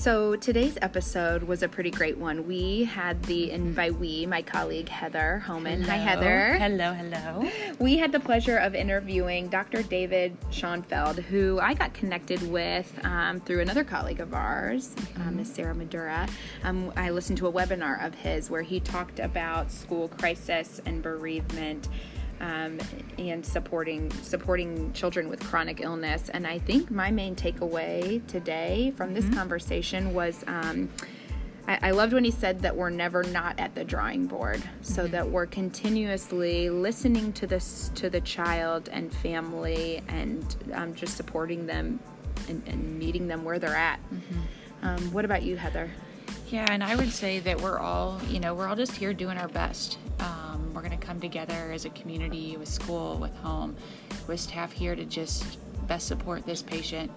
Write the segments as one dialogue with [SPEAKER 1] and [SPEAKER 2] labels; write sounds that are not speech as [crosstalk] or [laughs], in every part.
[SPEAKER 1] So today's episode was a pretty great one. We had the, and by we, my colleague Heather Homan. Hi, Heather.
[SPEAKER 2] Hello, hello. [gasps]
[SPEAKER 1] We had the pleasure of interviewing Dr. David Schonfeld, who I got connected with um, through another colleague of ours, um, Miss Sarah Madura. Um, I listened to a webinar of his where he talked about school crisis and bereavement um, and supporting supporting children with chronic illness. And I think my main takeaway today from this mm-hmm. conversation was. Um, I, loved when he said that we're never not at the drawing board, so mm-hmm. that we're continuously listening to this to the child and family, and um, just supporting them and, and, meeting them where they're at. Mm-hmm. Um, what about you, Heather?
[SPEAKER 2] Yeah, and I would say that we're all, you know, we're all just here doing our best. Um, we're going to come together as a community, with school, with home, with staff here to just best support this patient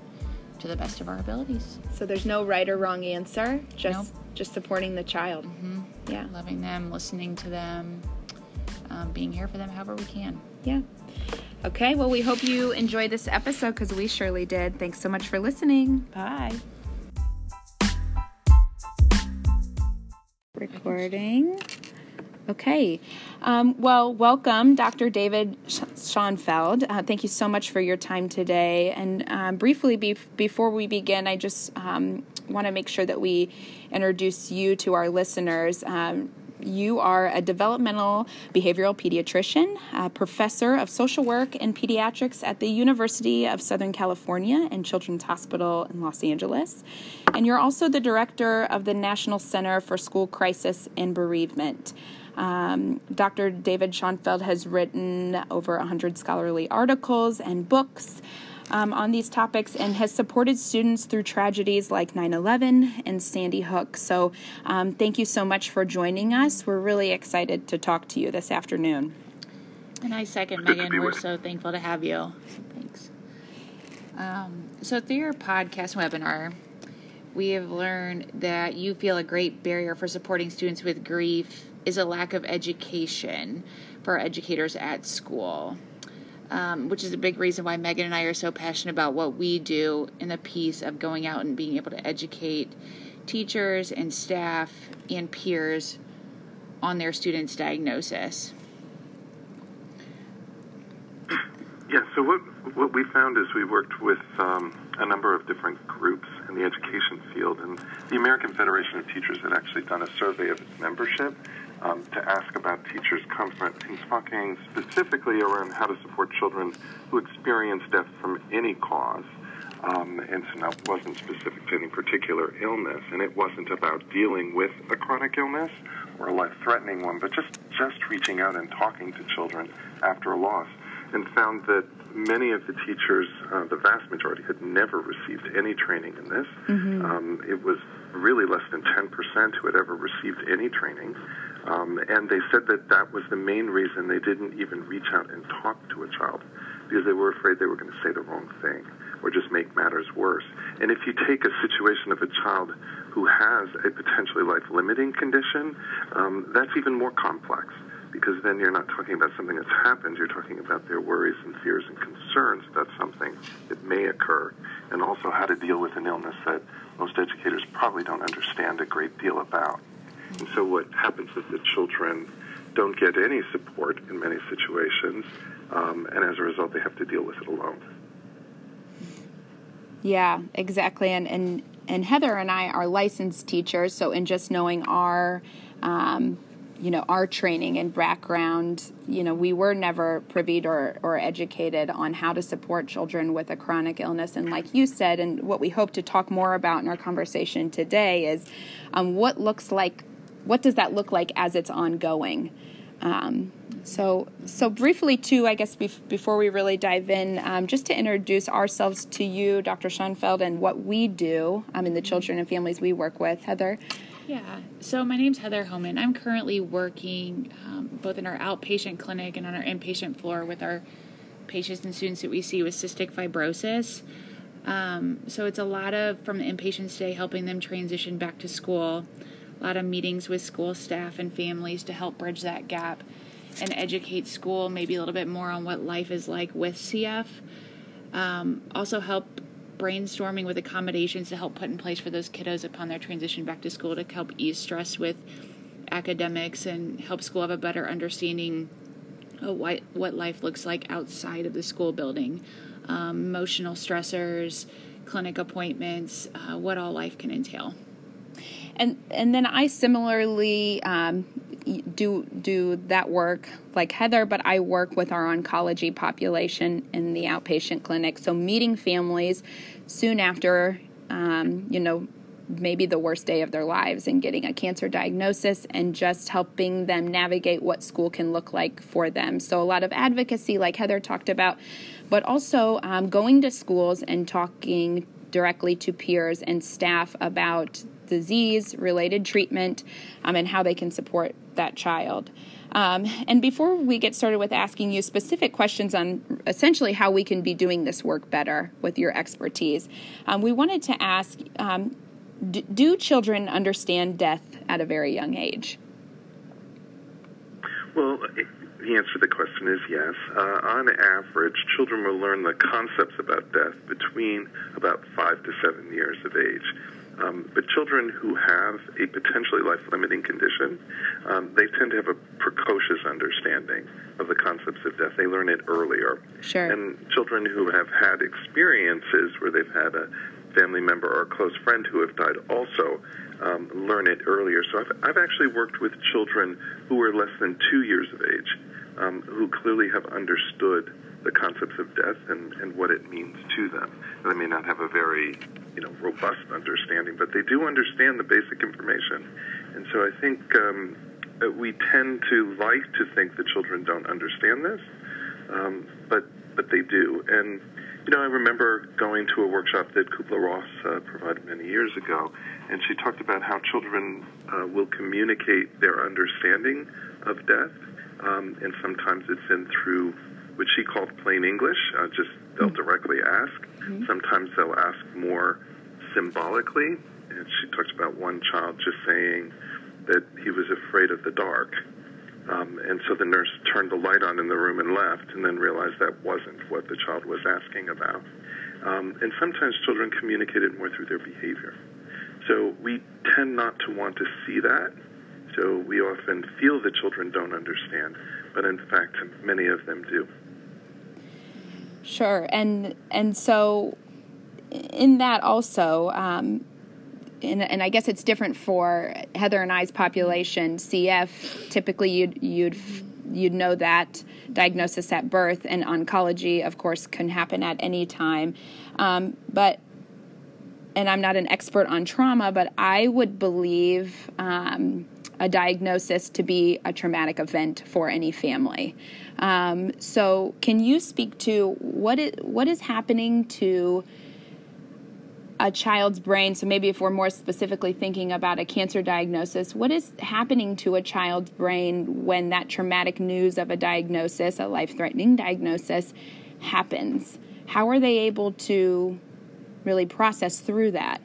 [SPEAKER 2] to the best of our abilities.
[SPEAKER 1] So there's no right or wrong answer, just nope. just supporting the child.
[SPEAKER 2] Mm-hmm. Yeah, loving them, listening to them, um, being here for them however we can.
[SPEAKER 1] Yeah. Okay, well, we hope you enjoyed this episode because we surely did. Thanks so much for listening.
[SPEAKER 2] Bye.
[SPEAKER 1] Recording. Okay. Um, well, welcome, Dr. David Schonfeld. Uh, thank you so much for your time today. And um, briefly, be- before we begin, I just um, want to make sure that we introduce you to our listeners. Um, you are a developmental behavioral pediatrician, a professor of social work and pediatrics at the University of Southern California and Children's Hospital in Los Angeles. And you're also the director of the National Center for School Crisis and Bereavement. Um, Dr. David Schonfeld has written over 100 scholarly articles and books. Um, on these topics and has supported students through tragedies like 9 11 and Sandy Hook. So, um, thank you so much for joining us. We're really excited to talk to you this afternoon.
[SPEAKER 2] And I second, Megan. We're so thankful to have you. Thanks. Um, so, through your podcast webinar, we have learned that you feel a great barrier for supporting students with grief is a lack of education for educators at school, um, which is a big reason why Megan and I are so passionate about what we do in the piece of going out and being able to educate teachers and staff and peers on their students' diagnosis.
[SPEAKER 3] Yeah, so what what we found is we worked with um, a number of different groups in the education field, and the American Federation of Teachers had actually done a survey of its membership um, to ask about teachers' comfort in talking specifically around how to support children who experience death from any cause. Um, and so now it wasn't specific to any particular illness, and it wasn't about dealing with a chronic illness or a life-threatening one, but just just reaching out and talking to children after a loss, and found that many of the teachers, uh, the vast majority, had never received any training in this. Mm-hmm. Um, it was really less than 10% who had ever received any training. Um, and they said that that was the main reason they didn't even reach out and talk to a child because they were afraid they were going to say the wrong thing or just make matters worse. And if you take a situation of a child who has a potentially life limiting condition, um, that's even more complex because then you're not talking about something that's happened, you're talking about their worries and fears and concerns about something that may occur, and also how to deal with an illness that most educators probably don't understand a great deal about. And so what happens is that children don't get any support in many situations, um, and as a result, they have to deal with it alone.
[SPEAKER 1] Yeah, exactly. And and and Heather and I are licensed teachers, so in just knowing our um, you know our training and background you know we were never privy or, or educated on how to support children with a chronic illness and like you said and what we hope to talk more about in our conversation today is um, what looks like what does that look like as it's ongoing? Um, so, so briefly, too, I guess bef- before we really dive in, um, just to introduce ourselves to you, Dr. Schonfeld, and what we do um, in the children and families we work with. Heather?
[SPEAKER 2] Yeah, so my name's Heather Homan. I'm currently working um, both in our outpatient clinic and on our inpatient floor with our patients and students that we see with cystic fibrosis. Um, so it's a lot of from the inpatient stay, helping them transition back to school lot of meetings with school staff and families to help bridge that gap and educate school maybe a little bit more on what life is like with CF. Um, also help brainstorming with accommodations to help put in place for those kiddos upon their transition back to school to help ease stress with academics and help school have a better understanding of what, what life looks like outside of the school building. Um, emotional stressors, clinic appointments, uh, what all life can entail.
[SPEAKER 1] And and then I similarly um, do do that work like Heather, but I work with our oncology population in the outpatient clinic. So meeting families soon after, um, you know, maybe the worst day of their lives and getting a cancer diagnosis and just helping them navigate what school can look like for them. So, a lot of advocacy, like Heather talked about, but also um, going to schools and talking directly to peers and staff about disease related treatment um, and how they can support that child. Um, and before we get started with asking you specific questions on essentially how we can be doing this work better with your expertise, um, we wanted to ask um, d- do children understand death at a very young age?
[SPEAKER 3] Well, the answer to the question is yes. Uh, on average, children will learn the concepts about death between about five to seven years of age. Um, but children who have a potentially life-limiting condition, um, they tend to have a precocious understanding of the concepts of death. They learn it earlier.
[SPEAKER 1] Sure.
[SPEAKER 3] And children who have had experiences where they've had a family member or a close friend who have died also um, learn it earlier. So I've, I've actually worked with children who are less than two years of age um, who clearly have understood the concepts of death and, and what it means to them. They may not have a very you know robust understanding, but they do understand the basic information. And so I think um, we tend to like to think that children don't understand this, um, but but they do. And you know, I remember going to a workshop that Kubler Ross uh, provided many years ago, and she talked about how children uh, will communicate their understanding of death, um, and sometimes it's in through which she called plain English. Uh, just they'll mm-hmm. directly ask. Mm-hmm. Sometimes they'll ask more symbolically. And she talked about one child just saying that he was afraid of the dark. Um, and so the nurse turned the light on in the room and left, and then realized that wasn't what the child was asking about. Um, and sometimes children communicate it more through their behavior. So we tend not to want to see that. So we often feel that children don't understand, but in fact, many of them do.
[SPEAKER 1] Sure, and and so in that also, um, and, and, I guess it's different for Heather and I's population. CF typically you'd you'd you'd know that diagnosis at birth, and oncology, of course, can happen at any time. Um, but and I'm not an expert on trauma, but I would believe. Um, a diagnosis to be a traumatic event for any family. Um, so, can you speak to what is, what is happening to a child's brain? So, maybe if we're more specifically thinking about a cancer diagnosis, what is happening to a child's brain when that traumatic news of a diagnosis, a life threatening diagnosis, happens? How are they able to really process through that?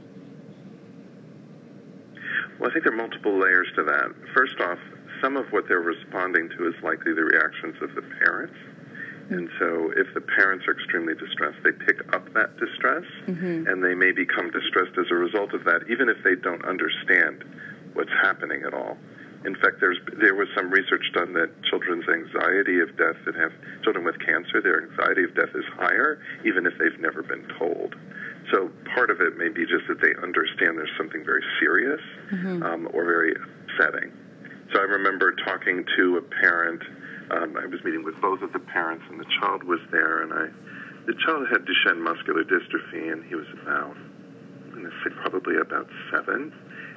[SPEAKER 3] Well, I think there are multiple layers to that. First off, some of what they're responding to is likely the reactions of the parents. And so, if the parents are extremely distressed, they pick up that distress mm-hmm. and they may become distressed as a result of that, even if they don't understand what's happening at all. In fact, there's, there was some research done that children's anxiety of death that have children with cancer, their anxiety of death is higher, even if they've never been told. So part of it may be just that they understand there's something very serious mm-hmm. um, or very upsetting. So I remember talking to a parent. Um, I was meeting with both of the parents, and the child was there. And I, the child had Duchenne muscular dystrophy, and he was about, I'm going to say probably about seven.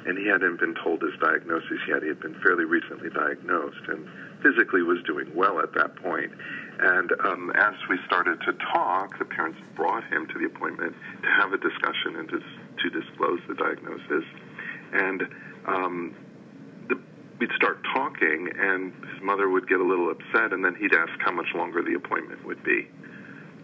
[SPEAKER 3] And he hadn't been told his diagnosis yet. He had been fairly recently diagnosed, and physically was doing well at that point. And um, as we started to talk, the parents brought him to the appointment to have a discussion and to, to disclose the diagnosis. And um, the, we'd start talking, and his mother would get a little upset, and then he'd ask how much longer the appointment would be.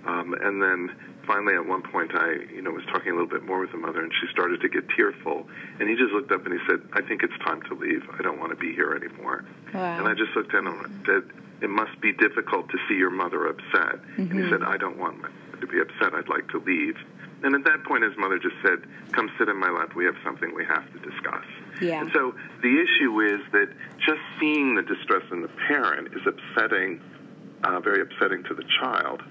[SPEAKER 3] Um, and then finally, at one point, I, you know, was talking a little bit more with the mother, and she started to get tearful. And he just looked up and he said, "I think it's time to leave. I don't want to be here anymore."
[SPEAKER 1] Wow.
[SPEAKER 3] And I just looked at him and said, "It must be difficult to see your mother upset." Mm-hmm. And he mm-hmm. said, "I don't want my mother to be upset. I'd like to leave." And at that point, his mother just said, Come sit in my lap. We have something we have to discuss.
[SPEAKER 1] Yeah.
[SPEAKER 3] And so the issue is that just seeing the distress in the parent is upsetting, uh, very upsetting to the child.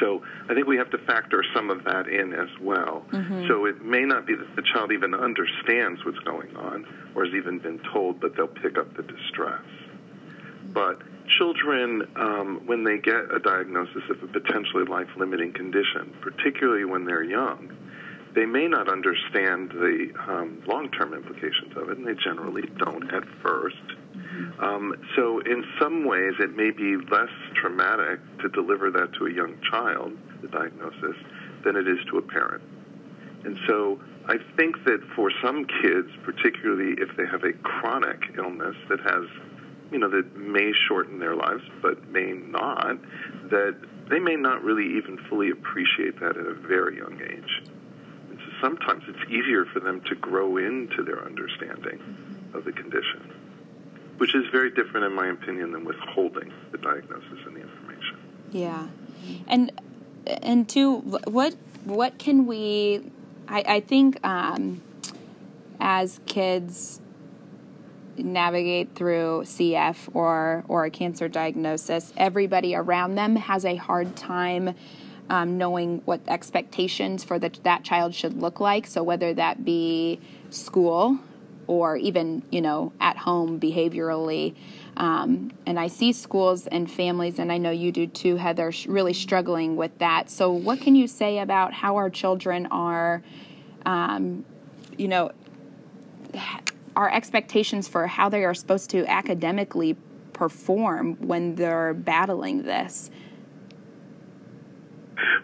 [SPEAKER 3] So I think we have to factor some of that in as well.
[SPEAKER 1] Mm-hmm.
[SPEAKER 3] So it may not be that the child even understands what's going on or has even been told, but they'll pick up the distress. But children, um, when they get a diagnosis of a potentially life limiting condition, particularly when they're young, they may not understand the um, long term implications of it, and they generally don't at 1st um, so, in some ways, it may be less traumatic to deliver that to a young child, the diagnosis, than it is to a parent. And so, I think that for some kids, particularly if they have a chronic illness that has, you know, that may shorten their lives but may not, that they may not really even fully appreciate that at a very young age. And so sometimes it's easier for them to grow into their understanding of the condition which is very different, in my opinion, than withholding the diagnosis and the information.
[SPEAKER 1] Yeah, and and two, what what can we? I, I think um, as kids navigate through CF or or a cancer diagnosis, everybody around them has a hard time. Um, knowing what expectations for the, that child should look like. So, whether that be school, or even you know at home behaviorally um, and i see schools and families and i know you do too heather really struggling with that so what can you say about how our children are um, you know our expectations for how they are supposed to academically perform when they're battling this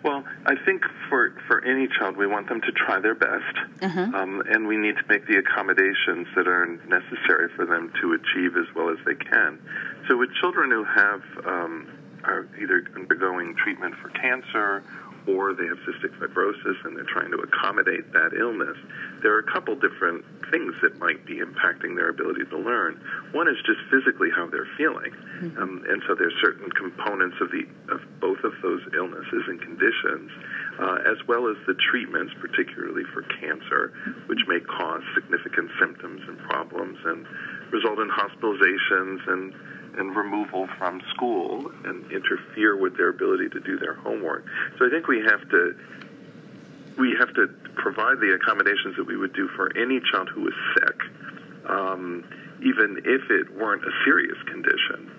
[SPEAKER 3] well, I think for for any child, we want them to try their best, uh-huh. um, and we need to make the accommodations that are necessary for them to achieve as well as they can. So, with children who have um, are either undergoing treatment for cancer or they have cystic fibrosis and they're trying to accommodate that illness, there are a couple different things that might be impacting their ability to learn. One is just physically how they're feeling, mm-hmm. um, and so there's certain components of the of both of those illnesses and conditions, uh, as well as the treatments, particularly for cancer, which may cause significant symptoms and problems and result in hospitalizations and and removal from school and interfere with their ability to do their homework. So I think we have to we have to provide the accommodations that we would do for any child who is sick, um, even if it weren't a serious condition.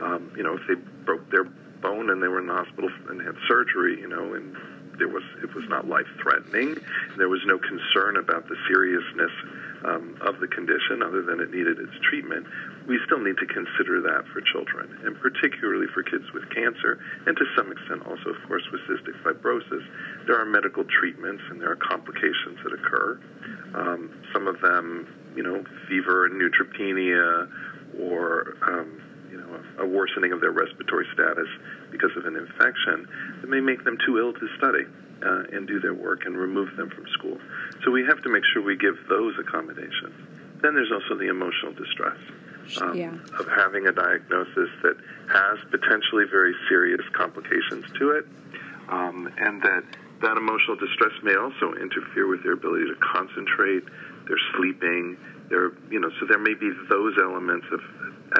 [SPEAKER 3] Um, you know, if they broke their bone and they were in the hospital and had surgery, you know, and there was it was not life threatening. There was no concern about the seriousness um, of the condition, other than it needed its treatment. We still need to consider that for children, and particularly for kids with cancer, and to some extent also, of course, with cystic fibrosis. There are medical treatments and there are complications that occur. Um, some of them, you know, fever and neutropenia, or um, you know, a worsening of their respiratory status because of an infection that may make them too ill to study uh, and do their work and remove them from school. So we have to make sure we give those accommodations. Then there's also the emotional distress um, yeah. of having a diagnosis that has potentially very serious complications to it, um, and that that emotional distress may also interfere with their ability to concentrate, their sleeping, their you know. So there may be those elements of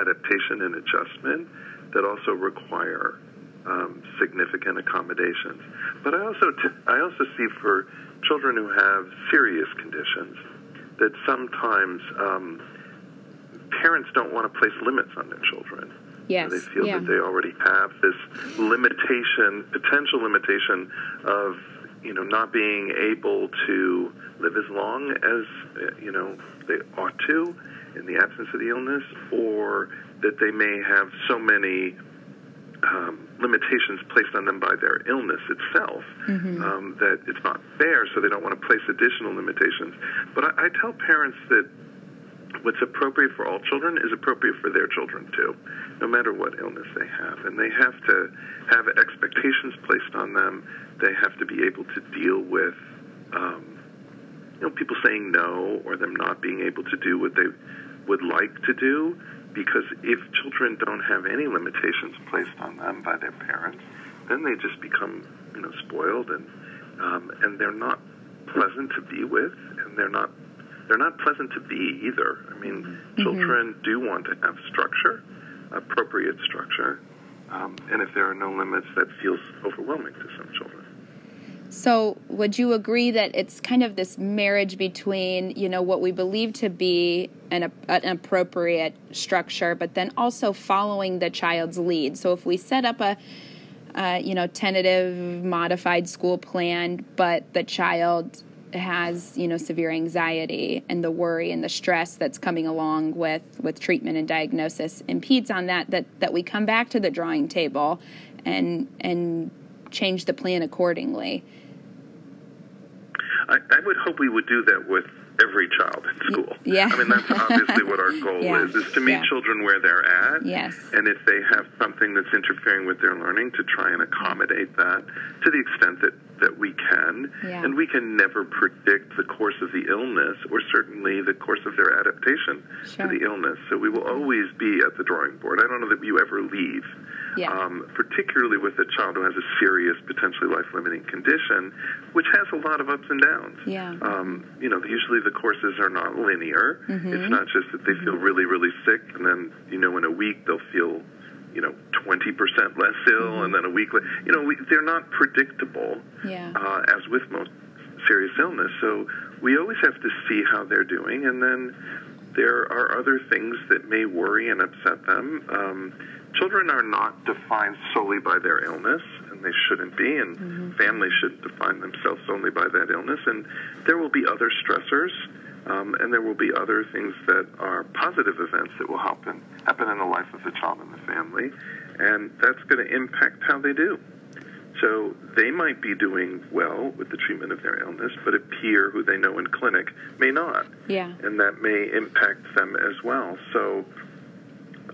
[SPEAKER 3] adaptation and adjustment that also require um, significant accommodations. But I also t- I also see for children who have serious conditions that sometimes um, parents don't want to place limits on their children.
[SPEAKER 1] Yes.
[SPEAKER 3] They feel
[SPEAKER 1] yeah.
[SPEAKER 3] that they already have this limitation, potential limitation of you know not being able to live as long as you know they ought to in the absence of the illness, or that they may have so many um, limitations placed on them by their illness itself mm-hmm. um, that it's not fair, so they don't want to place additional limitations. But I, I tell parents that what's appropriate for all children is appropriate for their children too, no matter what illness they have. And they have to have expectations placed on them. They have to be able to deal with, um, you know, people saying no or them not being able to do what they would like to do because if children don't have any limitations placed on them by their parents, then they just become, you know, spoiled and um, and they're not pleasant to be with, and they're not they're not pleasant to be either. I mean, mm-hmm. children do want to have structure, appropriate structure, um, and if there are no limits, that feels overwhelming to some children.
[SPEAKER 1] So, would you agree that it's kind of this marriage between, you know, what we believe to be an, an, appropriate structure, but then also following the child's lead? So, if we set up a, uh, you know, tentative modified school plan, but the child has, you know, severe anxiety and the worry and the stress that's coming along with with treatment and diagnosis impedes on that, that that we come back to the drawing table and and change the plan accordingly.
[SPEAKER 3] I, I would hope we would do that with every child in school.
[SPEAKER 1] Yeah.
[SPEAKER 3] I mean, that's obviously what our [laughs] goal yeah. is, is to meet yeah. children where they're at.
[SPEAKER 1] Yes.
[SPEAKER 3] And if they have something that's interfering with their learning, to try and accommodate that to the extent that, that we can.
[SPEAKER 1] Yeah.
[SPEAKER 3] And we can never predict the course of the illness or certainly the course of their adaptation
[SPEAKER 1] sure.
[SPEAKER 3] to the illness. So we will always be at the drawing board. I don't know that you ever leave
[SPEAKER 1] yeah.
[SPEAKER 3] um, particularly with a child who has a serious, potentially life-limiting condition, which has a lot of ups and downs.
[SPEAKER 1] Yeah.
[SPEAKER 3] Um, you know, usually the courses are not linear.
[SPEAKER 1] Mm-hmm.
[SPEAKER 3] It's not just that they feel really, really sick, and then you know, in a week they'll feel you know, 20% less ill, mm-hmm. and then a week later, you know, we, they're not predictable,
[SPEAKER 1] yeah.
[SPEAKER 3] uh, as with most serious illness. So we always have to see how they're doing, and then there are other things that may worry and upset them. Um, children are not defined solely by their illness, and they shouldn't be, and mm-hmm. families shouldn't define themselves only by that illness. And there will be other stressors, um, and there will be other things that are positive events that will happen happen in the life of the child and the family, and that's going to impact how they do. So they might be doing well with the treatment of their illness, but a peer who they know in clinic may not.
[SPEAKER 1] Yeah.
[SPEAKER 3] And that may impact them as well. So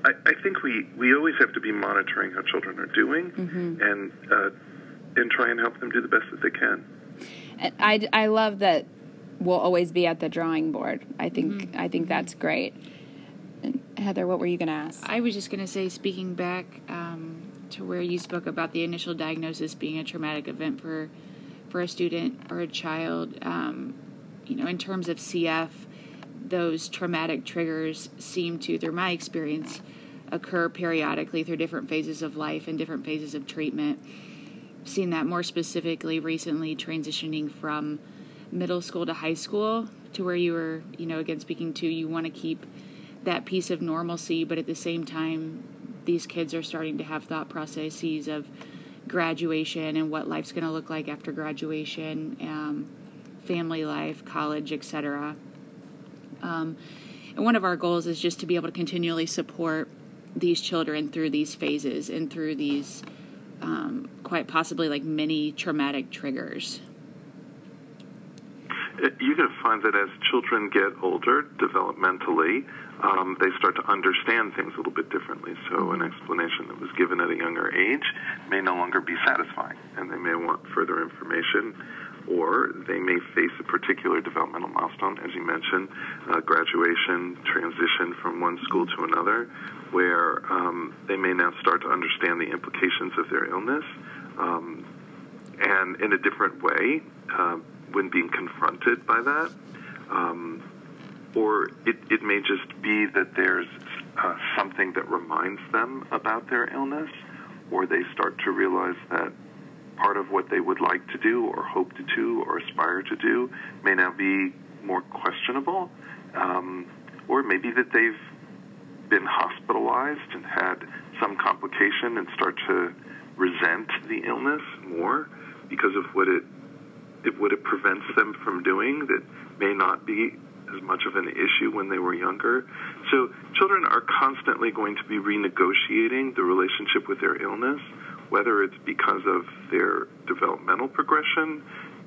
[SPEAKER 3] I, I think we, we always have to be monitoring how children are doing
[SPEAKER 1] mm-hmm.
[SPEAKER 3] and uh, and try and help them do the best that they can.
[SPEAKER 1] I, I love that we'll always be at the drawing board. I think mm-hmm. I think that's great. And Heather, what were you going to ask?
[SPEAKER 2] I was just going to say, speaking back um, to where you spoke about the initial diagnosis being a traumatic event for for a student or a child. Um, you know, in terms of CF, those traumatic triggers seem to, through my experience, occur periodically through different phases of life and different phases of treatment. I've seen that more specifically recently, transitioning from middle school to high school, to where you were, you know, again speaking to, you want to keep that piece of normalcy, but at the same time, these kids are starting to have thought processes of graduation and what life's going to look like after graduation, um, family life, college, etc. Um, and one of our goals is just to be able to continually support these children through these phases and through these um, quite possibly like many traumatic triggers.
[SPEAKER 3] You're going to find that as children get older developmentally, um, they start to understand things a little bit differently. So, an explanation that was given at a younger age may no longer be satisfying, and they may want further information or they may face a particular developmental milestone, as you mentioned, uh, graduation, transition from one school to another, where um, they may now start to understand the implications of their illness, um, and in a different way uh, when being confronted by that. Um, or it, it may just be that there's uh, something that reminds them about their illness, or they start to realize that part of what they would like to do or hope to do or aspire to do may now be more questionable, um, or maybe that they've been hospitalized and had some complication and start to resent the illness more because of what it, it what it prevents them from doing that may not be as much of an issue when they were younger. So children are constantly going to be renegotiating the relationship with their illness whether it's because of their developmental progression,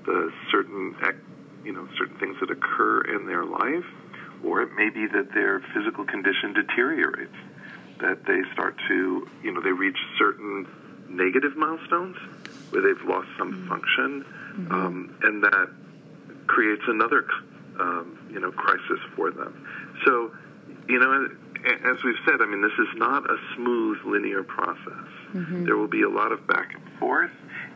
[SPEAKER 3] the certain you know certain things that occur in their life, or it may be that their physical condition deteriorates, that they start to you know they reach certain negative milestones where they've lost some mm-hmm. function, mm-hmm. Um, and that creates another um, you know crisis for them. So you know as we've said, I mean, this is not a smooth, linear process.
[SPEAKER 1] Mm-hmm.
[SPEAKER 3] There will be a lot of back and forth,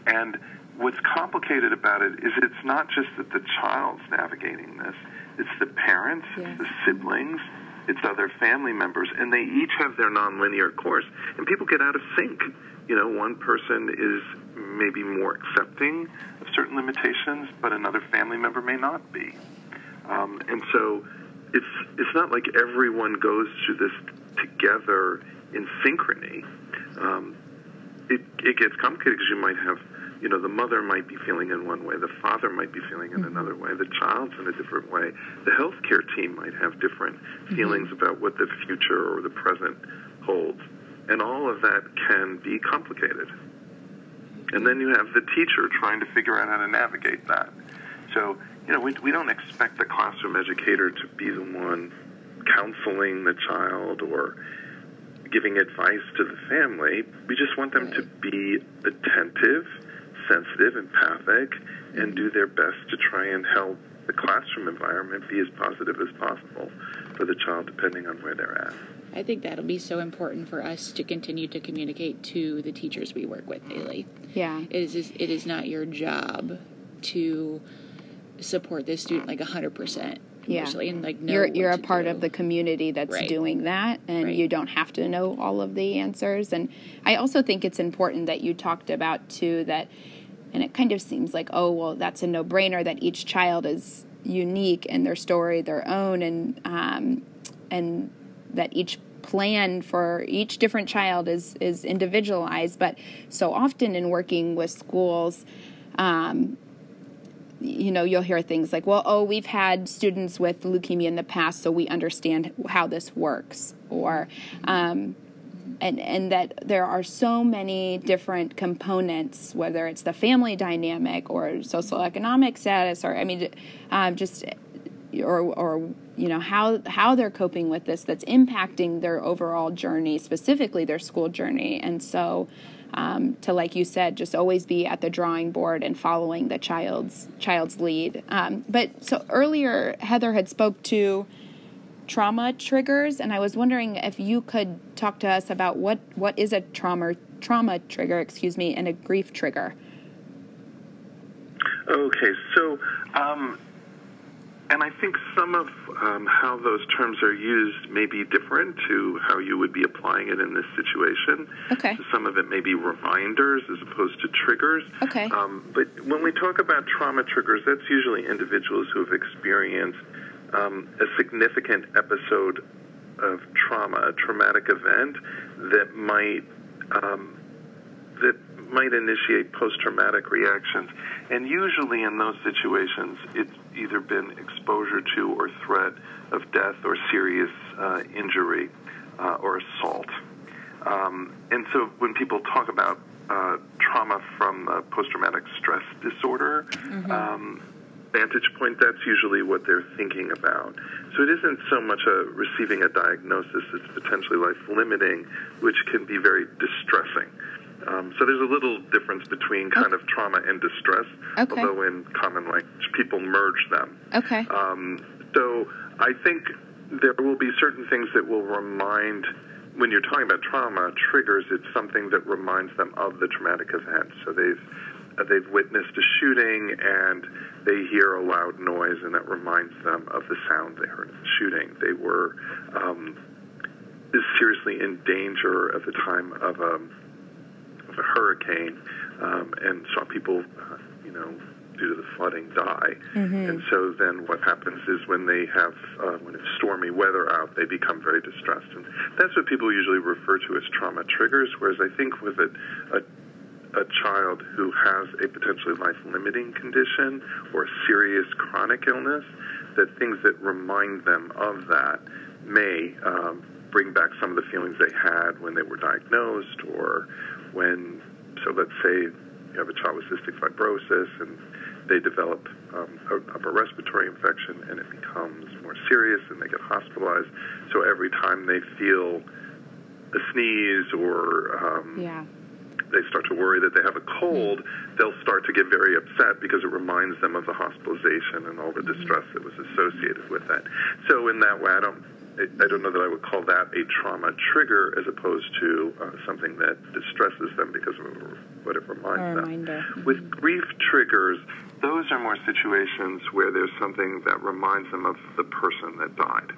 [SPEAKER 3] and what's complicated about it is it's not just that the child's navigating this, it's the parents,
[SPEAKER 1] Yeah.
[SPEAKER 3] it's the siblings, it's other family members, and they each have their nonlinear course, and people get out of sync. You know, one person is maybe more accepting of certain limitations, but another family member may not be. Um, and so it's it's not like everyone goes through this together in synchrony. Um, it it gets complicated because you might have you know the mother might be feeling in one way, the father might be feeling in another way, the child's in a different way. The healthcare team might have different feelings about what the future or the present holds, and all of that can be complicated. And then you have the teacher trying to figure out how to navigate that. So, you know, we, we don't expect the classroom educator to be the one counseling the child or giving advice to the family. We just want them to be attentive, sensitive, empathic, and do their best to try and help the classroom environment be as positive as possible for the child, depending on where they're at.
[SPEAKER 2] I think that'll be so important for us to continue to communicate to the teachers we work with daily.
[SPEAKER 1] Yeah.
[SPEAKER 2] it is. It is not your job to support this student like hundred percent.
[SPEAKER 1] Yeah.
[SPEAKER 2] and like
[SPEAKER 1] you're you're a part
[SPEAKER 2] do.
[SPEAKER 1] of the community that's
[SPEAKER 2] Right.
[SPEAKER 1] doing that and
[SPEAKER 2] Right.
[SPEAKER 1] you don't have to know all of the answers and i also think it's important that you talked about too that and it kind of seems like oh well that's a no-brainer that each child is unique and their story their own and um, and that each plan for each different child is is individualized but so often in working with schools um, you know, you'll hear things like, well, oh, we've had students with leukemia in the past, so we understand how this works. Or, um, and, and that there are so many different components, whether it's the family dynamic or socioeconomic status, or, I mean, um, just, or, or, you know, how, how they're coping with this that's impacting their overall journey, specifically their school journey. And so, um, to like you said just always be at the drawing board and following the child's child's lead. Um, but so earlier heather had spoke to trauma triggers and i was wondering if you could talk to us about what what is a trauma trauma trigger excuse me and a grief trigger?
[SPEAKER 3] Okay, so, um, and I think some of um, how those terms are used may be different to how you would be applying it in this situation.
[SPEAKER 1] Okay.
[SPEAKER 3] So some of it may be reminders as opposed to triggers.
[SPEAKER 1] Okay.
[SPEAKER 3] Um, but when we talk about trauma triggers, that's usually individuals who have experienced um, a significant episode of trauma, a traumatic event that might um, that might initiate post-traumatic reactions. And usually in those situations, it's either been exposure to or threat of death or serious uh, injury uh, or assault. Um, and so when people talk about uh, trauma from post-traumatic stress disorder, um, vantage point, that's usually what they're thinking about. So it isn't so much a receiving a diagnosis that's potentially life-limiting, which can be very distressing. Um, so there's a little difference between kind of trauma and distress,
[SPEAKER 1] Okay.
[SPEAKER 3] although in common language people merge them.
[SPEAKER 1] okay
[SPEAKER 3] Um, so I think there will be certain things that will remind, when you're talking about trauma triggers, it's something that reminds them of the traumatic event. So they've uh, they've witnessed a shooting and they hear a loud noise and that reminds them of the sound they heard in the shooting. They were um, seriously in danger at the time of a, of a hurricane um, and saw people, uh, you know, due to the flooding die. And so then what happens is when they have, uh, when it's stormy weather out, they become very distressed. And that's what people usually refer to as trauma triggers, whereas I think with a, a a child who has a potentially life limiting condition or a serious chronic illness, that things that remind them of that may um, bring back some of the feelings they had when they were diagnosed or when, so let's say you have a child with cystic fibrosis and they develop um, a upper respiratory infection and it becomes more serious and they get hospitalized. So every time they feel a sneeze or um,
[SPEAKER 1] yeah
[SPEAKER 3] they start to worry that they have a cold, they'll start to get very upset because it reminds them of the hospitalization and all the distress that was associated with that. So in that way, I don't I don't know that I would call that a trauma trigger as opposed to uh, something that distresses them because of what it reminds them.
[SPEAKER 1] Mm-hmm.
[SPEAKER 3] With grief triggers, those are more situations where there's something that reminds them of the person that died.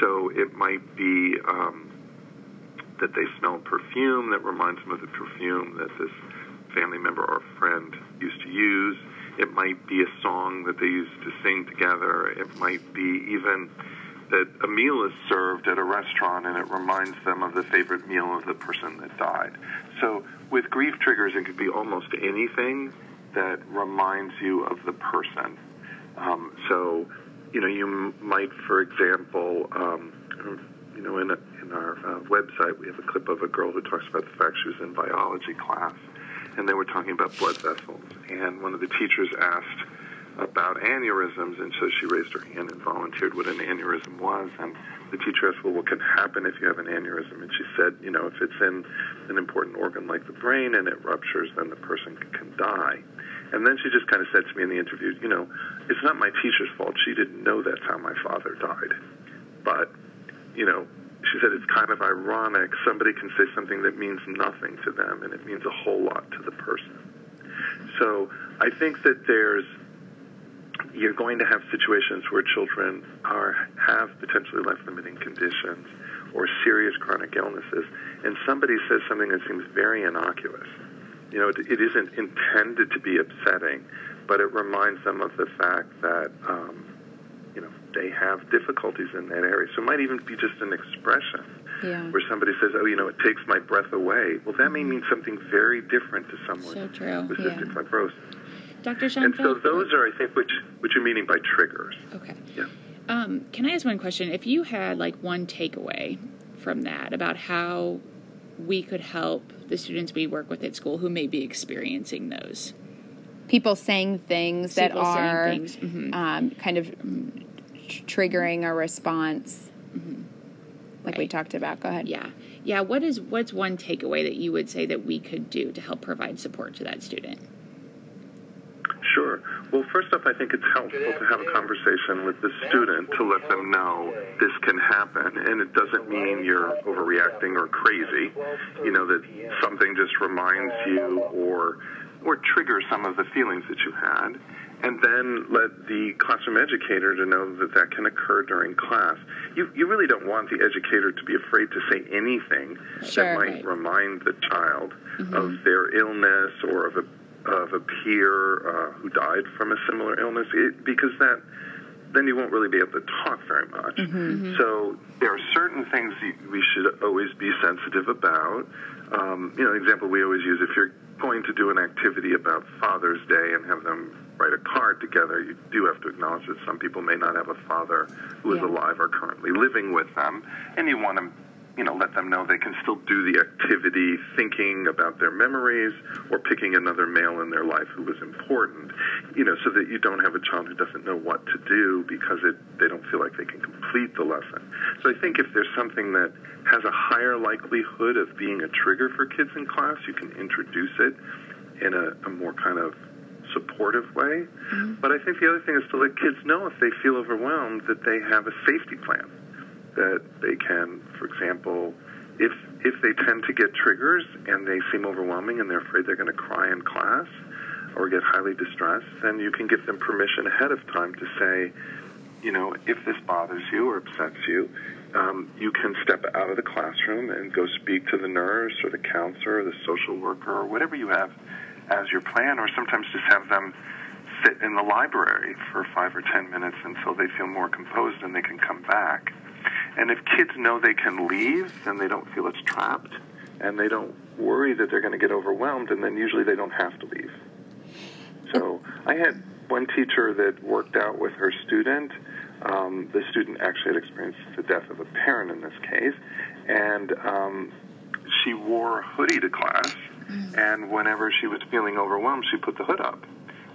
[SPEAKER 3] So it might be um, that they smell perfume that reminds them of the perfume that this family member or friend used to use. It might be a song that they used to sing together. It might be even that a meal is served at a restaurant and it reminds them of the favorite meal of the person that died. So with grief triggers, it could be almost anything that reminds you of the person. Um, so, you know, you might, for example, um, you know, in, a, in our uh, website, we have a clip of a girl who talks about the fact she was in biology class, and they were talking about blood vessels. And one of the teachers asked about aneurysms, and so she raised her hand and volunteered what an aneurysm was. And the teacher asked, well, what can happen if you have an aneurysm? And she said, you know, if it's in an important organ like the brain and it ruptures, then the person can die. And then she just kind of said to me in the interview, you know, it's not my teacher's fault. She didn't know that's how my father died. But, you know, she said it's kind of ironic. Somebody can say something that means nothing to them, and it means a whole lot to the person. So I think that there's you're going to have situations where children are have potentially life-limiting conditions or serious chronic illnesses, and somebody says something that seems very innocuous. You know, it, it isn't intended to be upsetting, but it reminds them of the fact that um, you know they have difficulties in that area. So it might even be just an expression
[SPEAKER 1] Yeah.
[SPEAKER 3] where somebody says, "Oh, you know, it takes my breath away." Well, that may mean something very different to someone
[SPEAKER 2] So true.
[SPEAKER 3] with
[SPEAKER 1] Yeah.
[SPEAKER 3] cystic fibrosis.
[SPEAKER 2] Dr. Sean
[SPEAKER 3] And so those are, I think, what you- what you're meaning by triggers.
[SPEAKER 2] Okay.
[SPEAKER 3] Yeah.
[SPEAKER 2] Um, can I ask one question? If you had like one takeaway from that about how we could help the students we work with at school who may be experiencing those.
[SPEAKER 1] People saying things that
[SPEAKER 2] People saying
[SPEAKER 1] are
[SPEAKER 2] things, mhm.
[SPEAKER 1] um, kind of tr- triggering a response, like we talked about. Go ahead.
[SPEAKER 2] Yeah. Yeah, what is what's one takeaway that you would say that we could do to help provide support to that student?
[SPEAKER 3] Sure. Well, first off, I think it's helpful to have a conversation with the student to let them know this can happen, and it doesn't mean you're overreacting or crazy. You know that something just reminds you or or triggers some of the feelings that you had, and then let the classroom educator to know that that can occur during class. You you really don't want the educator to be afraid to say anything
[SPEAKER 1] Sure.
[SPEAKER 3] that might
[SPEAKER 2] Right.
[SPEAKER 3] remind the child mm-hmm. of their illness or of a of a peer uh, who died from a similar illness, it, because that then you won't really be able to talk very much. So there are certain things we should always be sensitive about. Um, you know, an example we always use if you're going to do an activity about Father's Day and have them write a card together, you do have to acknowledge that some people may not have a father who is
[SPEAKER 1] Yeah.
[SPEAKER 3] alive or currently living with them, and you want to you know, let them know they can still do the activity thinking about their memories or picking another male in their life who was important, you know, so that you don't have a child who doesn't know what to do because it, they don't feel like they can complete the lesson. So I think if there's something that has a higher likelihood of being a trigger for kids in class, you can introduce it in a, a more kind of supportive way. Mm-hmm. But I think the other thing is to let kids know if they feel overwhelmed that they have a safety plan that they can, for example, if if they tend to get triggers and they seem overwhelming and they're afraid they're going to cry in class or get highly distressed, then you can give them permission ahead of time to say, you know, if this bothers you or upsets you, um, you can step out of the classroom and go speak to the nurse or the counselor or the social worker or whatever you have as your plan, or sometimes just have them sit in the library for five or ten minutes until they feel more composed and they can come back. And if kids know they can leave, then they don't feel it's trapped, and they don't worry that they're going to get overwhelmed, and then usually they don't have to leave. So I had one teacher that worked out with her student. Um, the student actually had experienced the death of a parent in this case, and um, she wore a hoodie to class. And whenever she was feeling overwhelmed, she put the hood up.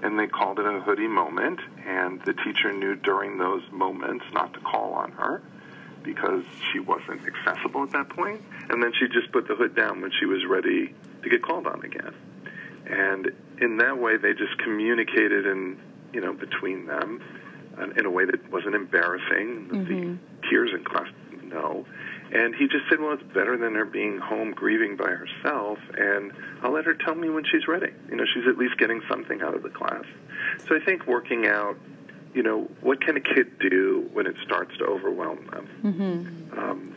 [SPEAKER 3] And they called it a hoodie moment, and the teacher knew during those moments not to call on her because she wasn't accessible at that point. And then she just put the hood down when she was ready to get called on again. And in that way, they just communicated in you know between them in a way that wasn't embarrassing. The mm-hmm. tears in class didn't. And he just said, well, it's better than her being home grieving by herself, and I'll let her tell me when she's ready. You know, she's at least getting something out of the class. So I think working out, you know, what can a kid do when it starts to overwhelm them? Mm-hmm. Um,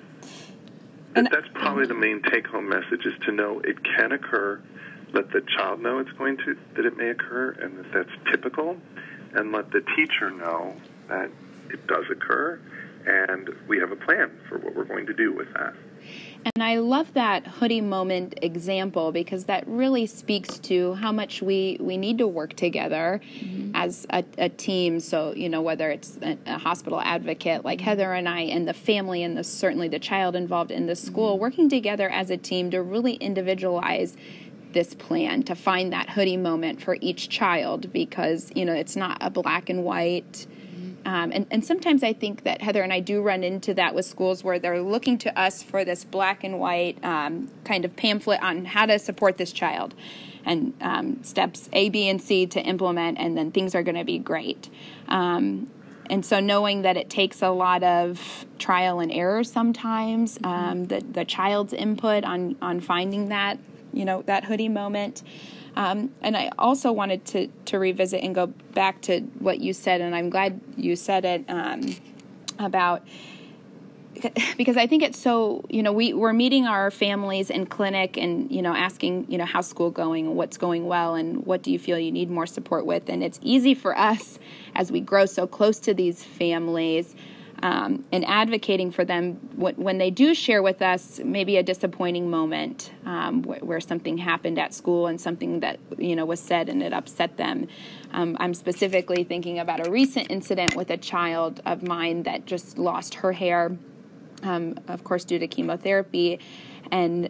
[SPEAKER 3] and that's probably the main take-home message: is to know it can occur. Let the child know it's going to that it may occur, and that that's typical, and let the teacher know that it does occur, and we have a plan for what we're going to do with that.
[SPEAKER 1] And I love that hoodie moment example because that really speaks to how much we, we need to work together mm-hmm. as a, a, team. So, you know, whether it's a, a, hospital advocate like mm-hmm. Heather and I, and the family, and the, certainly the child involved in the school, mm-hmm. working together as a team to really individualize this plan to find that hoodie moment for each child because, you know, it's not a black and white um, and, and sometimes I think that Heather and I do run into that with schools where they're looking to us for this black and white um, kind of pamphlet on how to support this child and um, steps A, B, and C to implement, and then things are going to be great. Um, and so knowing that it takes a lot of trial and error sometimes, mm-hmm. Um, the, the child's input on, on finding that, you know, that hoodie moment. Um, and I also wanted to, to revisit and go back to what you said, and I'm glad you said it um, about [laughs] because I think it's so, you know, we, we're meeting our families in clinic and, you know, asking, you know, how's school going and what's going well and what do you feel you need more support with. And it's easy for us as we grow so close to these families um, and advocating for them when they do share with us maybe a disappointing moment um, where, something happened at school and something that you know was said and it upset them. Um, I'm specifically thinking about a recent incident with a child of mine that just lost her hair, um, of course due to chemotherapy, and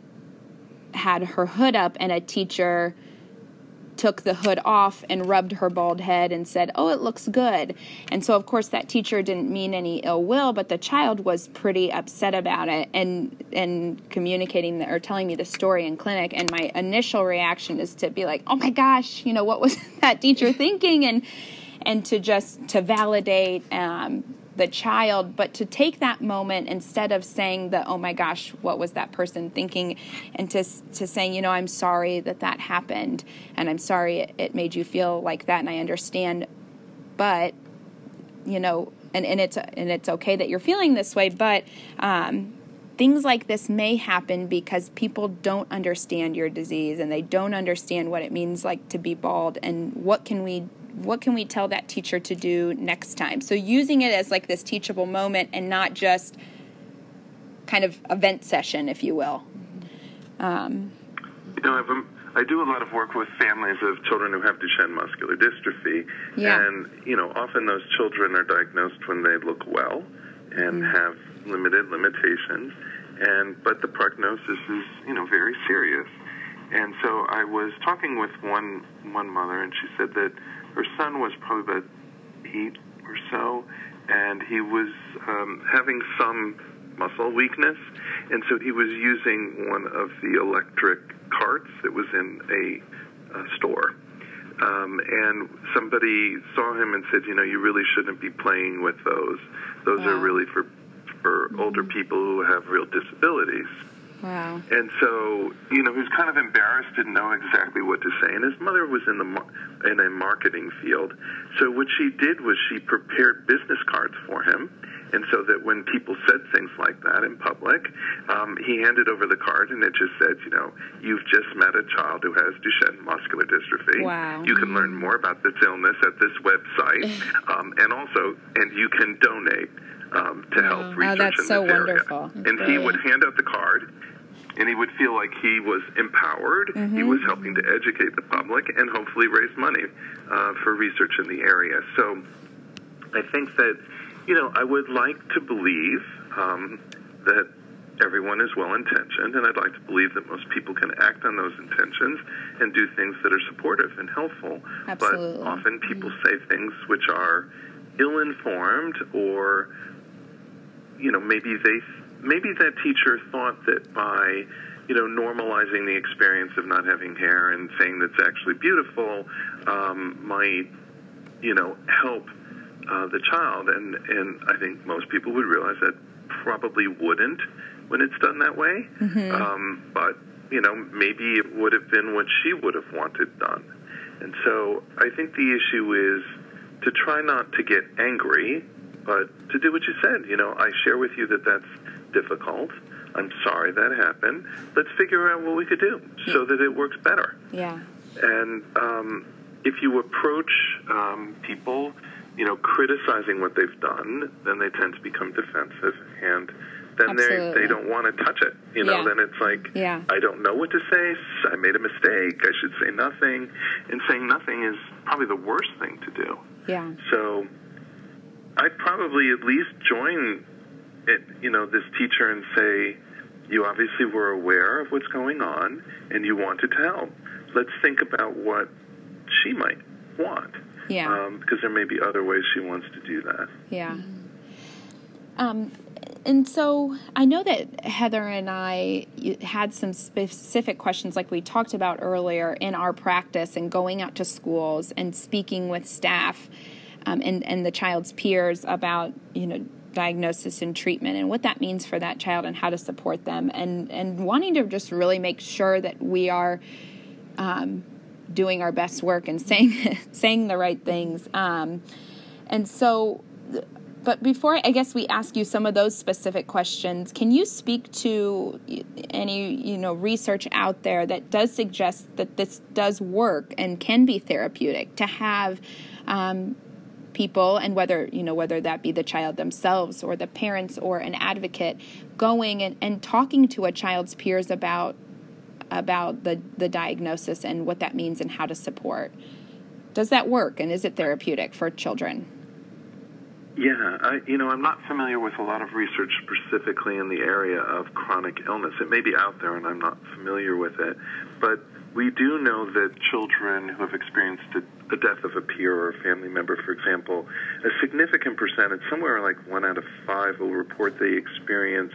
[SPEAKER 1] had her hood up, and a teacher took the hood off and rubbed her bald head and said, Oh, it looks good. And so, of course, that teacher didn't mean any ill will, but the child was pretty upset about it and, and communicating the, or telling me the story in clinic. And my initial reaction is to be like, Oh my gosh, you know, what was [laughs] that teacher thinking? And, and to just to validate um, the child, but to take that moment instead of saying that, oh my gosh, what was that person thinking, and to, to saying, you know, I'm sorry that that happened, and I'm sorry it, it made you feel like that, and I understand, but, you know, and, and it's and it's okay that you're feeling this way, but um, things like this may happen because people don't understand your disease and they don't understand what it means like to be bald and what can we what can we tell that teacher to do next time? So using it as like this teachable moment and not just kind of event session, if you will. Um,
[SPEAKER 3] you know, I've, um, I do a lot of work with families of children who have Duchenne muscular dystrophy, yeah. and you know, often those children are diagnosed when they look well and mm have limited limitations, and but the prognosis is you know very serious. And so I was talking with one one mother, and she said that her son was probably about eight or so, and he was um, having some muscle weakness, and so he was using one of the electric carts that was in a, a store. Um, and somebody saw him and said, you know, you really shouldn't be playing with those. Those wow. are really for for mm-hmm. older people who have real disabilities.
[SPEAKER 1] Wow.
[SPEAKER 3] And so, you know, he was kind of embarrassed, didn't know exactly what to say. And his mother was in the in a marketing field. So what she did was she prepared business cards for him. And so that when people said things like that in public, um, he handed over the card and it just said, you know, you've just met a child who has Duchenne muscular dystrophy.
[SPEAKER 1] Wow.
[SPEAKER 3] You can learn more about this illness at this website. [laughs] um, and also, and you can donate um, to help research
[SPEAKER 1] oh, that's
[SPEAKER 3] in
[SPEAKER 1] so
[SPEAKER 3] this
[SPEAKER 1] wonderful.
[SPEAKER 3] area. and he would hand out the card and he would feel like he was empowered. Mm-hmm. He was helping to educate the public and hopefully raise money uh, for research in the area. So I think that, you know, I would like to believe um, that everyone is well intentioned, and I'd like to believe that most people can act on those intentions and do things that are supportive and helpful.
[SPEAKER 1] Absolutely.
[SPEAKER 3] But often people mm-hmm. say things which are ill informed or, you know, maybe they maybe that teacher thought that by you know normalizing the experience of not having hair and saying that's actually beautiful um, might you know help uh, the child and and I think most people would realize that probably wouldn't when it's done that way.
[SPEAKER 1] Mm-hmm.
[SPEAKER 3] Um, but you know, maybe it would have been what she would have wanted done. And so I think the issue is to try not to get angry, but to do what you said. You know, I share with you that that's difficult. I'm sorry that happened. Let's figure out what we could do so that it works better.
[SPEAKER 1] Yeah.
[SPEAKER 3] And um, if you approach um, people, you know, criticizing what they've done, then they tend to become defensive, and then they they don't want to touch it. You know,
[SPEAKER 1] Yeah.
[SPEAKER 3] then it's like,
[SPEAKER 1] Yeah.
[SPEAKER 3] I don't know what to say. I made a mistake. I should say nothing. And saying nothing is probably the worst thing to do.
[SPEAKER 1] Yeah.
[SPEAKER 3] So I'd probably at least join it, you know, this teacher and say, you obviously were aware of what's going on and you wanted to help. Let's think about what she might want.
[SPEAKER 1] Yeah.
[SPEAKER 3] Um, because there may be other ways she wants to do that.
[SPEAKER 1] Yeah. Um, and so I know that Heather and I had some specific questions, like we talked about earlier, in our practice and going out to schools and speaking with staff um, and and the child's peers about you know diagnosis and treatment and what that means for that child and how to support them and and wanting to just really make sure that we are um, doing our best work and saying [laughs] saying the right things. Um, and so, but before I guess we ask you some of those specific questions, can you speak to any you know research out there that does suggest that this does work and can be therapeutic to have um, people and whether you know whether that be the child themselves or the parents or an advocate going and, and talking to a child's peers about about the the diagnosis and what that means and how to support does that work and is it therapeutic for children
[SPEAKER 3] Yeah, I, you know, I'm not familiar with a lot of research specifically in the area of chronic illness. It may be out there, and I'm not familiar with it. But we do know that children who have experienced a, the death of a peer or a family member, for example, a significant percentage, somewhere like one out of five, will report they experience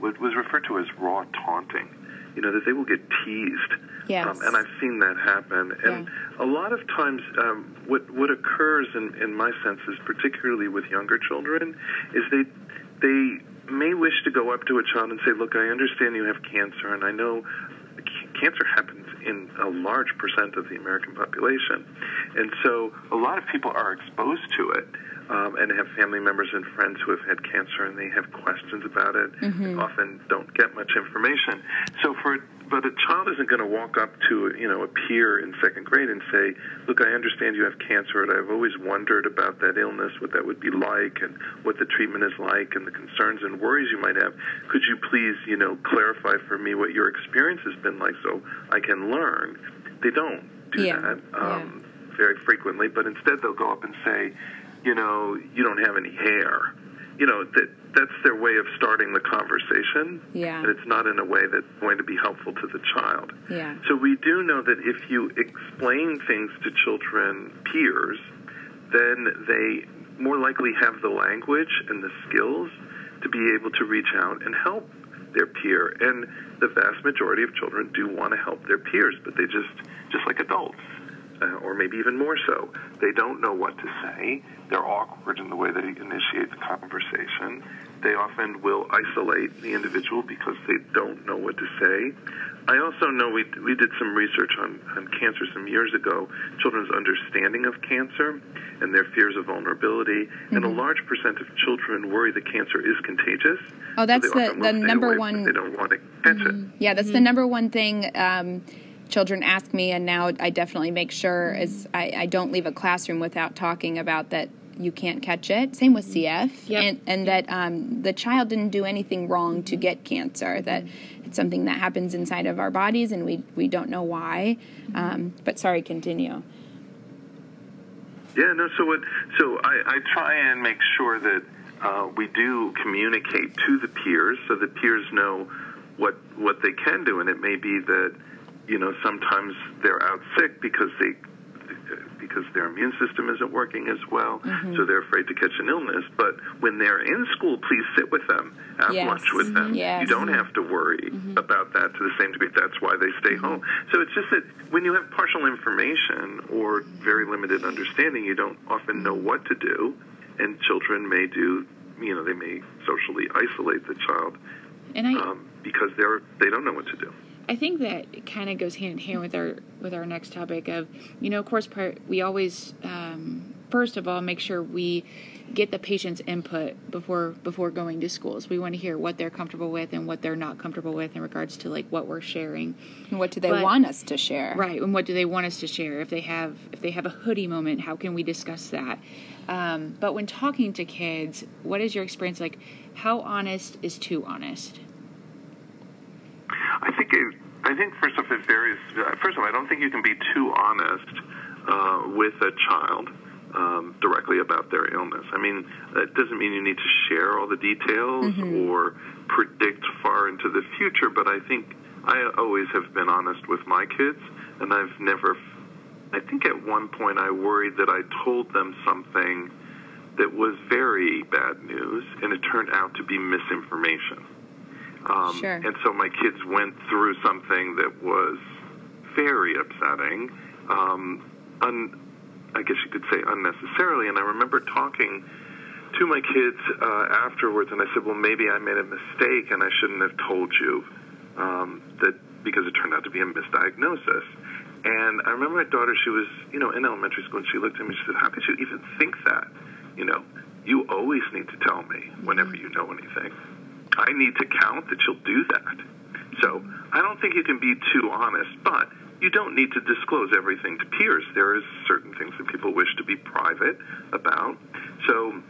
[SPEAKER 3] what was referred to as raw taunting. You know, that they will get teased.
[SPEAKER 1] Yes.
[SPEAKER 3] Um, and I've seen that happen. And a lot of times, um, what what occurs in, in my senses, particularly with younger children, is they they may wish to go up to a child and say, "Look, I understand you have cancer, and I know cancer happens in a large percent of the American population, and so a lot of people are exposed to it." Um, and have family members and friends who have had cancer, and they have questions about it. Often don't get much information. So for but a child isn't going to walk up to you know a peer in second grade and say, "Look, I understand you have cancer, and I've always wondered about that illness, what that would be like, and what the treatment is like, and the concerns and worries you might have. Could you please, you know, clarify for me what your experience has been like, so I can learn?" They don't do
[SPEAKER 1] Yeah,
[SPEAKER 3] that um, very frequently, but instead they'll go up and say, "You know, you don't have any hair." You know that that's their way of starting the conversation
[SPEAKER 1] Yeah.
[SPEAKER 3] and it's not in a way that's going to be helpful to the child.
[SPEAKER 1] Yeah.
[SPEAKER 3] So we do know that if you explain things to children peers, then they more likely have the language and the skills to be able to reach out and help their peer. And the vast majority of children do want to help their peers, but they just just like adults. Or maybe even more so. They don't know what to say. They're awkward in the way they initiate the conversation. They often will isolate the individual because they don't know what to say. I also know we we did some research on, on cancer some years ago, children's understanding of cancer and their fears of vulnerability, and a mm-hmm. large percent of children worry that cancer is contagious.
[SPEAKER 1] Oh, that's
[SPEAKER 3] they
[SPEAKER 1] the- the number one-
[SPEAKER 3] They don't want to catch it. Mm-hmm.
[SPEAKER 1] Yeah, that's the mm-hmm. number one thing um, children ask me, and now I definitely make sure is I, I don't leave a classroom without talking about that you can't catch it. Same with CF,
[SPEAKER 2] Yep.
[SPEAKER 1] and and that um, the child didn't do anything wrong to get cancer. That it's something that happens inside of our bodies, and we we don't know why. Um, but sorry, continue.
[SPEAKER 3] Yeah, no. So what? So I, I try and make sure that uh, we do communicate to the peers, so that peers know what what they can do, and it may be that you know sometimes they're out sick because they because their immune system isn't working as well, mm-hmm. so they're afraid to catch an illness. But when they're in school, please sit with them, have
[SPEAKER 1] Yes.
[SPEAKER 3] lunch with them.
[SPEAKER 1] Yes.
[SPEAKER 3] You don't have to worry mm-hmm. about that to the same degree. That's why they stay home. So it's just that when you have partial information or very limited understanding, you don't often know what to do, and children may do you know they may socially isolate the child
[SPEAKER 2] and I,
[SPEAKER 3] um, because they're they don't know what to do.
[SPEAKER 2] I think that kind of goes hand in hand with our with our next topic of you know of course we always um, first of all make sure we get the patient's input before before going to schools. We want to hear what they're comfortable with and what they're not comfortable with in regards to like what we're sharing.
[SPEAKER 1] And what do they but, want us to share?
[SPEAKER 2] Right, and what do they want us to share? If they have if they have a hoodie moment, how can we discuss that? Um, but when talking to kids, what is your experience like? How honest is too honest?
[SPEAKER 3] I think it, I think first off it varies. First of all, I don't think you can be too honest uh, with a child um, directly about their illness. I mean, that doesn't mean you need to share all the details mm-hmm. or predict far into the future, but I think I always have been honest with my kids, and I've never. I think at one point I worried that I told them something that was very bad news, and it turned out to be misinformation.
[SPEAKER 1] Um, sure.
[SPEAKER 3] And so my kids went through something that was very upsetting. Um, un- I guess you could say unnecessarily. And I remember talking to my kids uh, afterwards, and I said, "Well, maybe I made a mistake, and I shouldn't have told you um, that because it turned out to be a misdiagnosis." And I remember my daughter; she was, you know, in elementary school, and she looked at me. and She said, "How could you even think that? You know, you always need to tell me whenever you know anything. I need to count that you'll do that." So I don't think you can be too honest, but you don't need to disclose everything to peers. There is certain things that people wish to be private about. So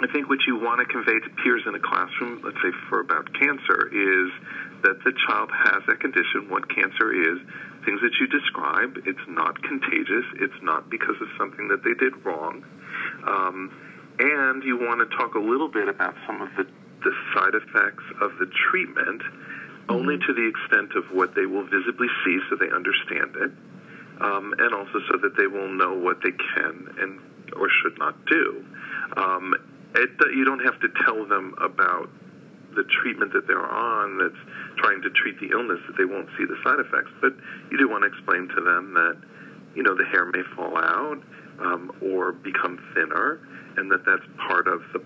[SPEAKER 3] I think what you want to convey to peers in a classroom, let's say for about cancer, is that the child has that condition, what cancer is, things that you describe. It's not contagious. It's not because of something that they did wrong. Um, and you want to talk a little bit about some of the, the side effects of the treatment only to the extent of what they will visibly see so they understand it, um, and also so that they will know what they can and or should not do. Um, it, you don't have to tell them about the treatment that they're on that's trying to treat the illness that they won't see the side effects, but you do want to explain to them that you know the hair may fall out um, or become thinner, and that that's part of the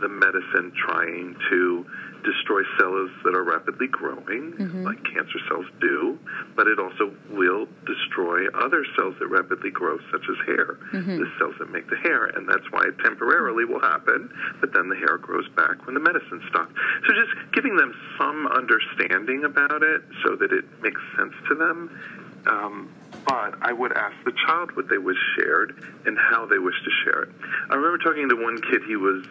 [SPEAKER 3] the medicine trying to destroy cells that are rapidly growing, mm-hmm. like cancer cells do, but it also will destroy other cells that rapidly grow, such as hair, mm-hmm. the cells that make the hair, and that's why it temporarily will happen, but then the hair grows back when the medicine stops. So just giving them some understanding about it so that it makes sense to them. Um, but I would ask the child what they wish shared and how they wish to share it. I remember talking to one kid, he was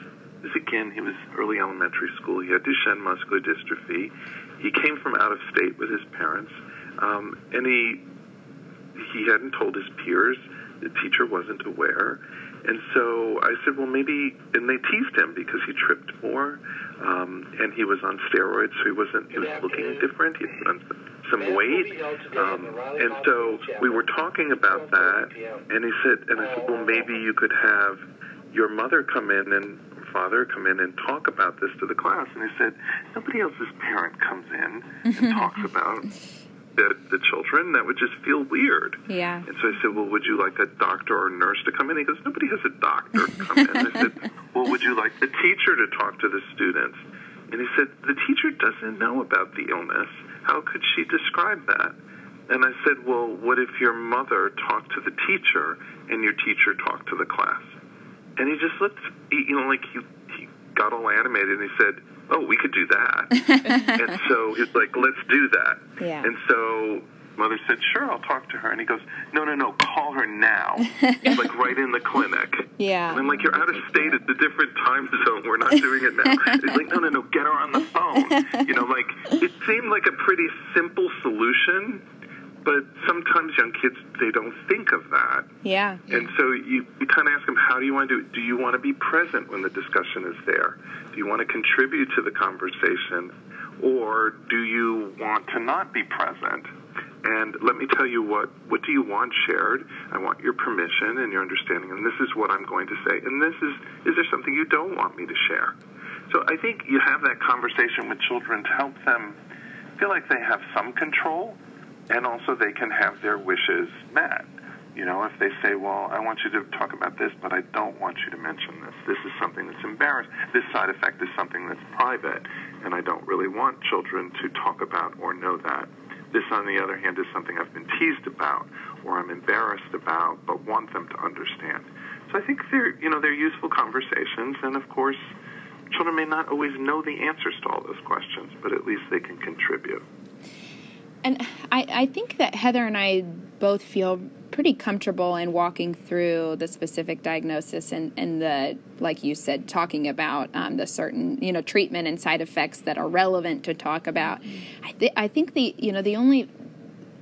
[SPEAKER 3] this again, he was early elementary school. He had Duchenne muscular dystrophy. He came from out of state with his parents, um, and he he hadn't told his peers. The teacher wasn't aware, and so I said, well, maybe. And they teased him because he tripped more, um, and he was on steroids, so he wasn't. He was looking different. He put on some weight, um, and so we were talking about that. And he said, and I said, well, maybe you could have your mother come in and father come in and talk about this to the class. And he said, nobody else's parent comes in and [laughs] talks about the, the children. That would just feel weird.
[SPEAKER 1] Yeah.
[SPEAKER 3] And so I said, well, would you like a doctor or a nurse to come in? He goes, nobody has a doctor come in. I said, [laughs] well, would you like the teacher to talk to the students? And he said, the teacher doesn't know about the illness. How could she describe that? And I said, well, what if your mother talked to the teacher and your teacher talked to the class? And he just looked, you know, like he, he got all animated and he said, "Oh, we could do that." [laughs] and so he's like, "Let's do that."
[SPEAKER 1] Yeah.
[SPEAKER 3] And so mother said, "Sure, I'll talk to her." And he goes, "No, no, no, call her now, like right in the clinic."
[SPEAKER 1] Yeah.
[SPEAKER 3] And I'm like, "You're out of state. It's a different time zone. We're not doing it now." He's like, "No, no, no, get her on the phone." You know, like it seemed like a pretty simple solution but sometimes young kids they don't think of that.
[SPEAKER 1] Yeah.
[SPEAKER 3] And so you, you kind of ask them, how do you want to do it? Do you want to be present when the discussion is there? Do you want to contribute to the conversation, or do you want to not be present? And let me tell you what what do you want shared? I want your permission and your understanding, and this is what I'm going to say. And this is is there something you don't want me to share? So I think you have that conversation with children to help them feel like they have some control and also they can have their wishes met. You know, if they say, well, I want you to talk about this, but I don't want you to mention this. This is something that's embarrassing. This side effect is something that's private, and I don't really want children to talk about or know that. This, on the other hand, is something I've been teased about or I'm embarrassed about, but want them to understand. So I think they're, you know, they're useful conversations, and of course, children may not always know the answers to all those questions, but at least they can contribute.
[SPEAKER 1] And I, I think that Heather and I both feel pretty comfortable in walking through the specific diagnosis and, and the, like you said, talking about um, the certain, you know, treatment and side effects that are relevant to talk about. I, th- I think the, you know, the only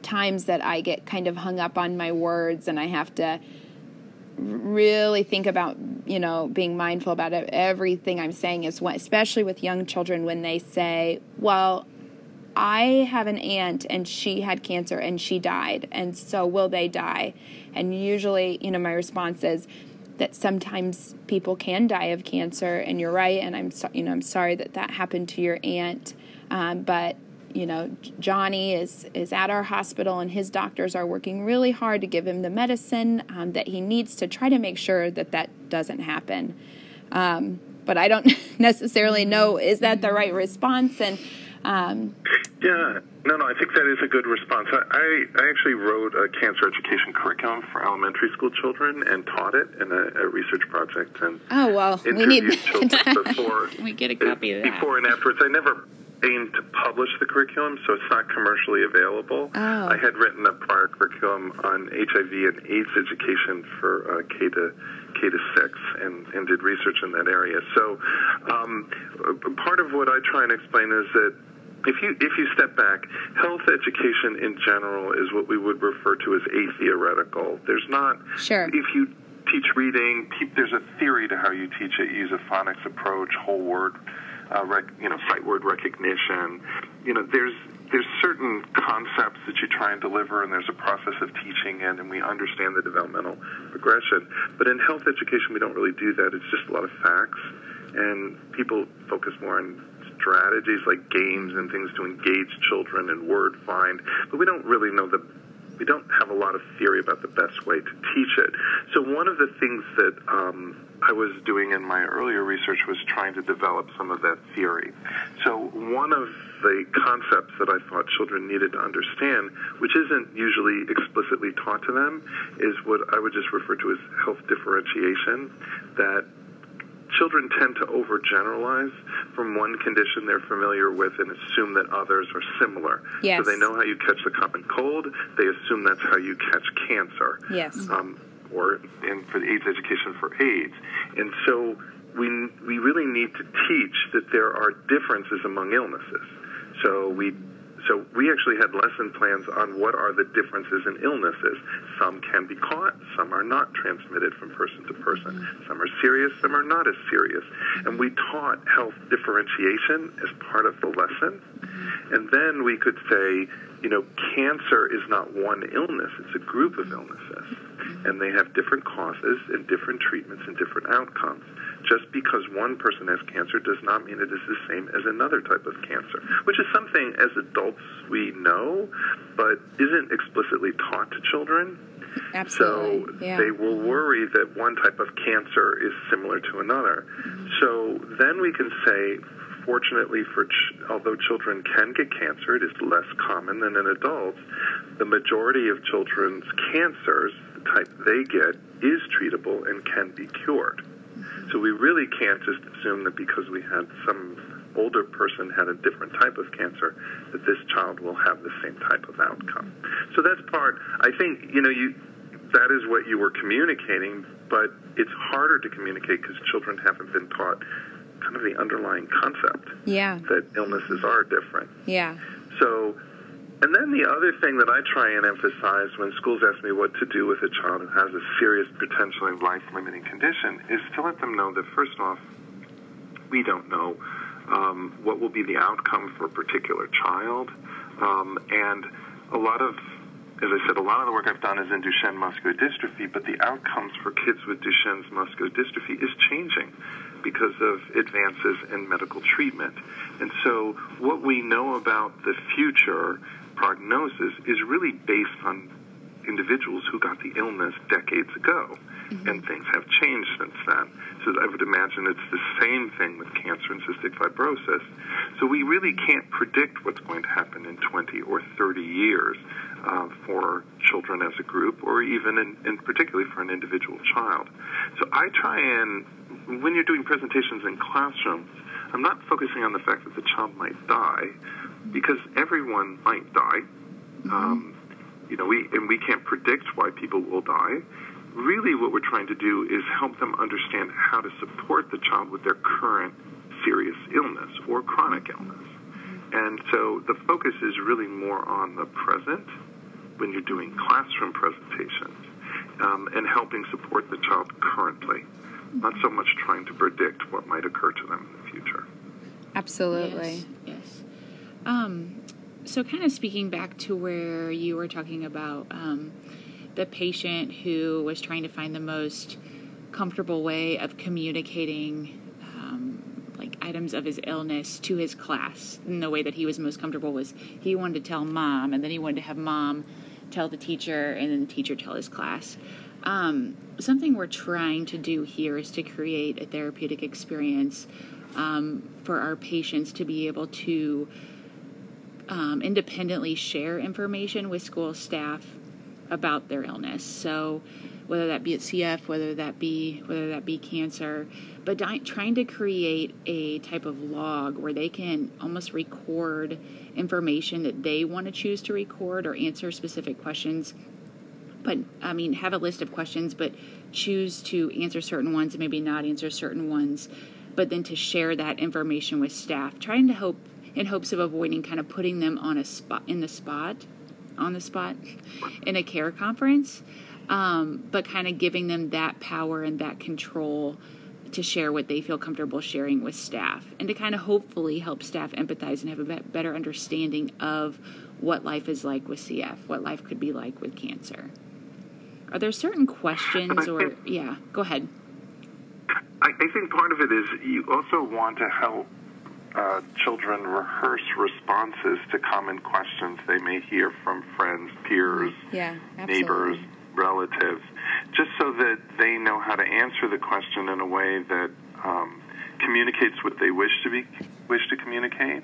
[SPEAKER 1] times that I get kind of hung up on my words and I have to really think about you know being mindful about everything i'm saying is especially with young children when they say well i have an aunt and she had cancer and she died and so will they die and usually you know my response is that sometimes people can die of cancer and you're right and i'm so, you know i'm sorry that that happened to your aunt um, but you know Johnny is is at our hospital and his doctors are working really hard to give him the medicine um, that he needs to try to make sure that that doesn't happen. Um, but I don't [laughs] necessarily know is that the right response and. Um,
[SPEAKER 3] yeah, no, no, I think that is a good response. I, I actually wrote a cancer education curriculum for elementary school children and taught it in a, a research project. And
[SPEAKER 1] oh well, we need
[SPEAKER 3] before [laughs]
[SPEAKER 2] we get a copy of that
[SPEAKER 3] before and afterwards. I never aimed to publish the curriculum, so it's not commercially available.
[SPEAKER 1] Oh.
[SPEAKER 3] I had written a prior curriculum on HIV and AIDS education for uh, K to K to six, and, and did research in that area. So, um, part of what I try and explain is that if you if you step back, health education in general is what we would refer to as atheoretical. There's not
[SPEAKER 1] sure
[SPEAKER 3] if you teach reading, there's a theory to how you teach it. You use a phonics approach, whole word uh, rec, you know, sight word recognition. You know, there's there's certain concepts that you try and deliver, and there's a process of teaching it, and we understand the developmental progression. But in health education, we don't really do that. It's just a lot of facts, and people focus more on strategies like games and things to engage children and word find, but we don't really know the we don't have a lot of theory about the best way to teach it. So one of the things that um, I was doing in my earlier research was trying to develop some of that theory. So one of the concepts that I thought children needed to understand, which isn't usually explicitly taught to them, is what I would just refer to as health differentiation. That children tend to overgeneralize from one condition they're familiar with and assume that others are similar.
[SPEAKER 1] Yes.
[SPEAKER 3] So they know how you catch the common cold, they assume that's how you catch cancer.
[SPEAKER 1] Yes.
[SPEAKER 3] Um, or and for the AIDS education for AIDS. And so we we really need to teach that there are differences among illnesses. So we so we actually had lesson plans on what are the differences in illnesses. Some can be caught, some are not transmitted from person to person. Some are serious, some are not as serious. And we taught health differentiation as part of the lesson. And then we could say, you know, cancer is not one illness, it's a group of illnesses. And they have different causes and different treatments and different outcomes just because one person has cancer does not mean it is the same as another type of cancer, which is something as adults we know, but isn't explicitly taught to children.
[SPEAKER 1] Absolutely.
[SPEAKER 3] So
[SPEAKER 1] yeah.
[SPEAKER 3] they will worry that one type of cancer is similar to another. Mm-hmm. So then we can say, fortunately for ch- although children can get cancer, it is less common than in adults. The majority of children's cancers, the type they get, is treatable and can be cured. So we really can't just assume that because we had some older person had a different type of cancer, that this child will have the same type of outcome. So that's part. I think you know you that is what you were communicating, but it's harder to communicate because children haven't been taught kind of the underlying concept.
[SPEAKER 1] Yeah.
[SPEAKER 3] That illnesses are different.
[SPEAKER 1] Yeah.
[SPEAKER 3] So and then the other thing that I try and emphasize when schools ask me what to do with a child who has a serious, potentially life limiting condition is to let them know that, first off, we don't know um, what will be the outcome for a particular child. Um, and a lot of as I said, a lot of the work I've done is in Duchenne muscular dystrophy, but the outcomes for kids with Duchenne's muscular dystrophy is changing because of advances in medical treatment. And so, what we know about the future prognosis is really based on individuals who got the illness decades ago, mm-hmm. and things have changed since then. So I would imagine it's the same thing with cancer and cystic fibrosis. So we really can't predict what's going to happen in 20 or 30 years uh, for children as a group, or even in, in particularly for an individual child. So I try and, when you're doing presentations in classrooms, I'm not focusing on the fact that the child might die, because everyone might die. Mm-hmm. Um, you know, we and we can't predict why people will die. Really, what we're trying to do is help them understand how to support the child with their current serious illness or chronic illness. And so the focus is really more on the present when you're doing classroom presentations um, and helping support the child currently, not so much trying to predict what might occur to them in the future.
[SPEAKER 1] Absolutely.
[SPEAKER 2] Yes. Um, so, kind of speaking back to where you were talking about um, the patient who was trying to find the most comfortable way of communicating um, like items of his illness to his class. And the way that he was most comfortable was he wanted to tell mom and then he wanted to have mom tell the teacher and then the teacher tell his class. Um, something we're trying to do here is to create a therapeutic experience um, for our patients to be able to um, independently share information with school staff about their illness. So whether that be at CF, whether that be whether that be cancer, but di- trying to create a type of log where they can almost record information that they want to choose to record or answer specific questions. But I mean, have a list of questions, but choose to answer certain ones and maybe not answer certain ones, but then to share that information with staff, trying to hope in hopes of avoiding kind of putting them on a spot in the spot on the spot in a care conference um, but kind of giving them that power and that control to share what they feel comfortable sharing with staff and to kind of hopefully help staff empathize and have a better understanding of what life is like with CF, what life could be like with cancer. Are there certain questions or, yeah, go ahead.
[SPEAKER 3] I, I think part of it is you also want to help uh, children rehearse responses to common questions they may hear from friends, peers,
[SPEAKER 1] yeah,
[SPEAKER 3] neighbors, relatives, just so that they know how to answer the question in a way that um, communicates what they wish to be wish to communicate,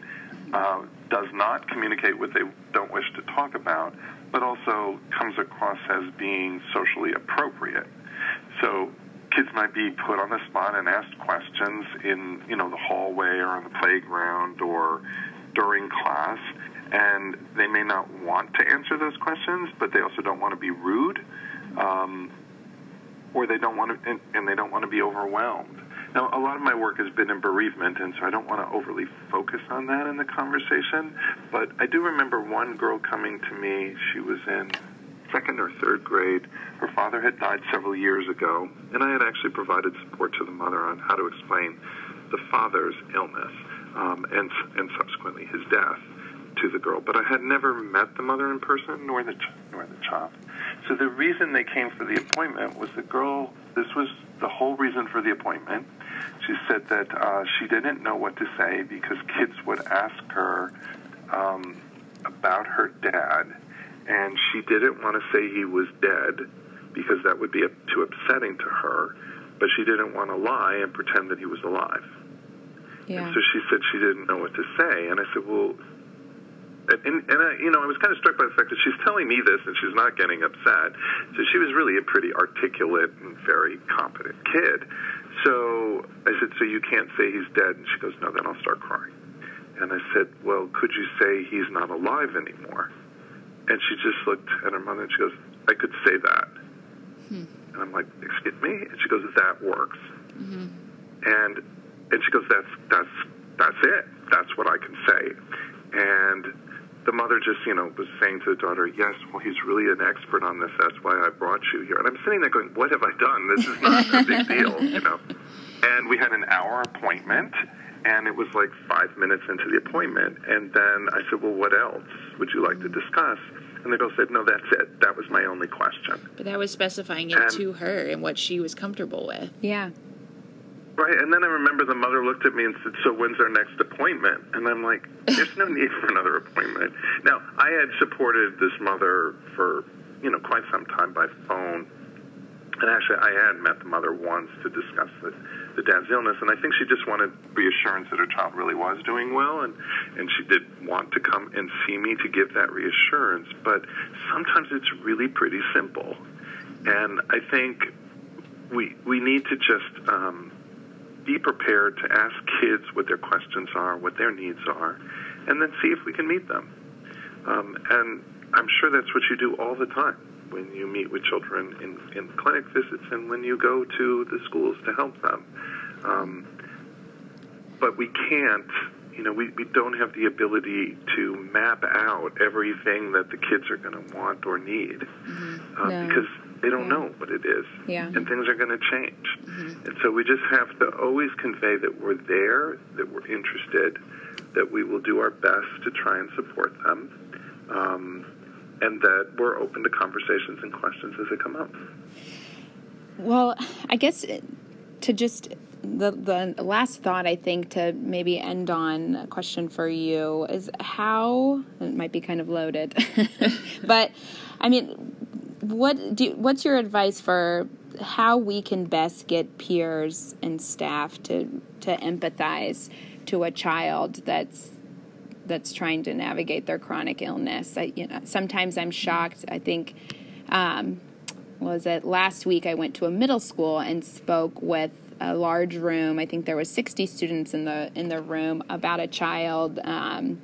[SPEAKER 3] uh, does not communicate what they don't wish to talk about, but also comes across as being socially appropriate. So kids might be put on the spot and asked questions in you know the hallway or on the playground or during class and they may not want to answer those questions but they also don't want to be rude um, or they don't want to and, and they don't want to be overwhelmed. Now a lot of my work has been in bereavement and so i don't want to overly focus on that in the conversation but i do remember one girl coming to me. She was in second or third grade. Her father had died several years ago, and I had actually provided support to the mother on how to explain the father's illness um, and, and subsequently his death to the girl. But I had never met the mother in person, nor the nor the child. So the reason they came for the appointment was the girl. This was the whole reason for the appointment. She said that uh, she didn't know what to say because kids would ask her um, about her dad and she didn't want to say he was dead because that would be too upsetting to her, but she didn't want to lie and pretend that he was alive.
[SPEAKER 1] Yeah.
[SPEAKER 3] And so she said she didn't know what to say, and I said, well. And, and I, you know, I was kind of struck by the fact that she's telling me this and she's not getting upset. So she was really a pretty articulate and very competent kid. So I said, So you can't say he's dead? And she goes, No, then I'll start crying. And I said, Well, could you say he's not alive anymore? And she just looked at her mother and she goes, I could say that. Hmm. And I'm like, excuse me? And she goes, that works. Mm-hmm. And and she goes, that's that's that's it. That's what I can say. And the mother just, you know, was saying to the daughter, yes, well, he's really an expert on this. That's why I brought you here. And I'm sitting there going, what have I done? This is not a big deal, you know. [laughs] And we had an hour appointment, and it was like five minutes into the appointment. And then I said, Well, what else would you like to discuss? And the girl said, No, that's it. That was my only question.
[SPEAKER 2] But that was specifying it and, to her and what she was comfortable with.
[SPEAKER 1] Yeah.
[SPEAKER 3] Right. And then I remember the mother looked at me and said, So when's our next appointment? And I'm like, There's no need for another appointment. Now, I had supported this mother for you know, quite some time by phone. And actually, I had met the mother once to discuss the, the dad's illness, and I think she just wanted reassurance that her child really was doing well, and and she did want to come and see me to give that reassurance. But sometimes it's really pretty simple, and I think we we need to just um, be prepared to ask kids what their questions are, what their needs are, and then see if we can meet them. Um, and I'm sure that's what you do all the time when you meet with children in, in clinic visits and when you go to the schools to help them. Um, but we can't, you know, we, we don't have the ability to map out everything that the kids are going to want or need mm-hmm. uh, no. because they don't yeah. know what it is.
[SPEAKER 1] Yeah.
[SPEAKER 3] And things are going to change. Mm-hmm. And so we just have to always convey that we're there, that we're interested, that we will do our best to try and support them. Um, and that we're open to conversations and questions as they come up.
[SPEAKER 1] Well, I guess to just the the last thought I think to maybe end on a question for you is how it might be kind of loaded, [laughs] but I mean, what do what's your advice for how we can best get peers and staff to to empathize to a child that's that's trying to navigate their chronic illness. I, you know, sometimes I'm shocked. I think um, was it last week I went to a middle school and spoke with a large room. I think there was 60 students in the in the room about a child um,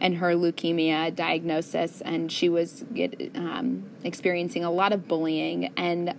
[SPEAKER 1] and her leukemia diagnosis, and she was get, um, experiencing a lot of bullying and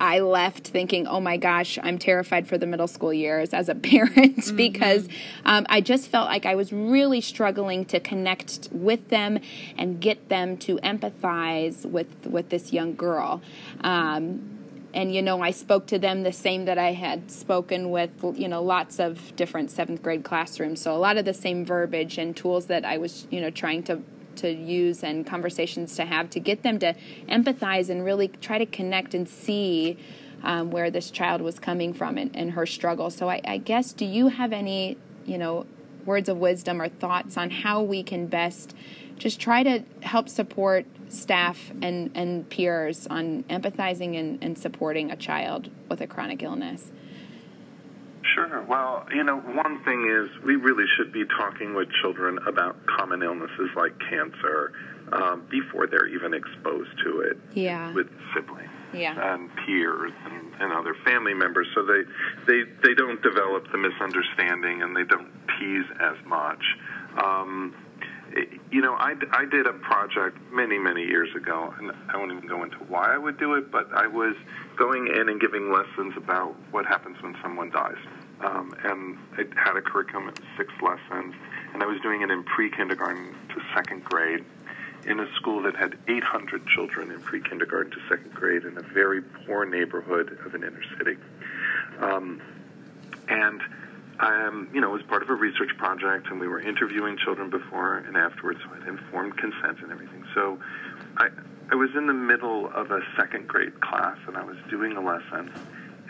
[SPEAKER 1] I left thinking, oh my gosh, I'm terrified for the middle school years as a parent [laughs] mm-hmm. because um, I just felt like I was really struggling to connect with them and get them to empathize with with this young girl. Um, and you know, I spoke to them the same that I had spoken with you know lots of different seventh grade classrooms. So a lot of the same verbiage and tools that I was you know trying to to use and conversations to have to get them to empathize and really try to connect and see um, where this child was coming from and, and her struggle. So I, I guess, do you have any, you know, words of wisdom or thoughts on how we can best just try to help support staff and, and peers on empathizing and, and supporting a child with a chronic illness?
[SPEAKER 3] Sure. Well, you know, one thing is we really should be talking with children about common illnesses like cancer um, before they're even exposed to it.
[SPEAKER 1] Yeah.
[SPEAKER 3] With siblings.
[SPEAKER 1] Yeah.
[SPEAKER 3] And peers and, and other family members, so they they they don't develop the misunderstanding and they don't tease as much. Um, you know, I, I did a project many, many years ago, and I won't even go into why I would do it, but I was going in and giving lessons about what happens when someone dies. Um, and it had a curriculum of six lessons, and I was doing it in pre kindergarten to second grade in a school that had 800 children in pre kindergarten to second grade in a very poor neighborhood of an inner city. Um, and um, you know, it was part of a research project, and we were interviewing children before and afterwards, I informed consent and everything. So I, I was in the middle of a second grade class, and I was doing a lesson,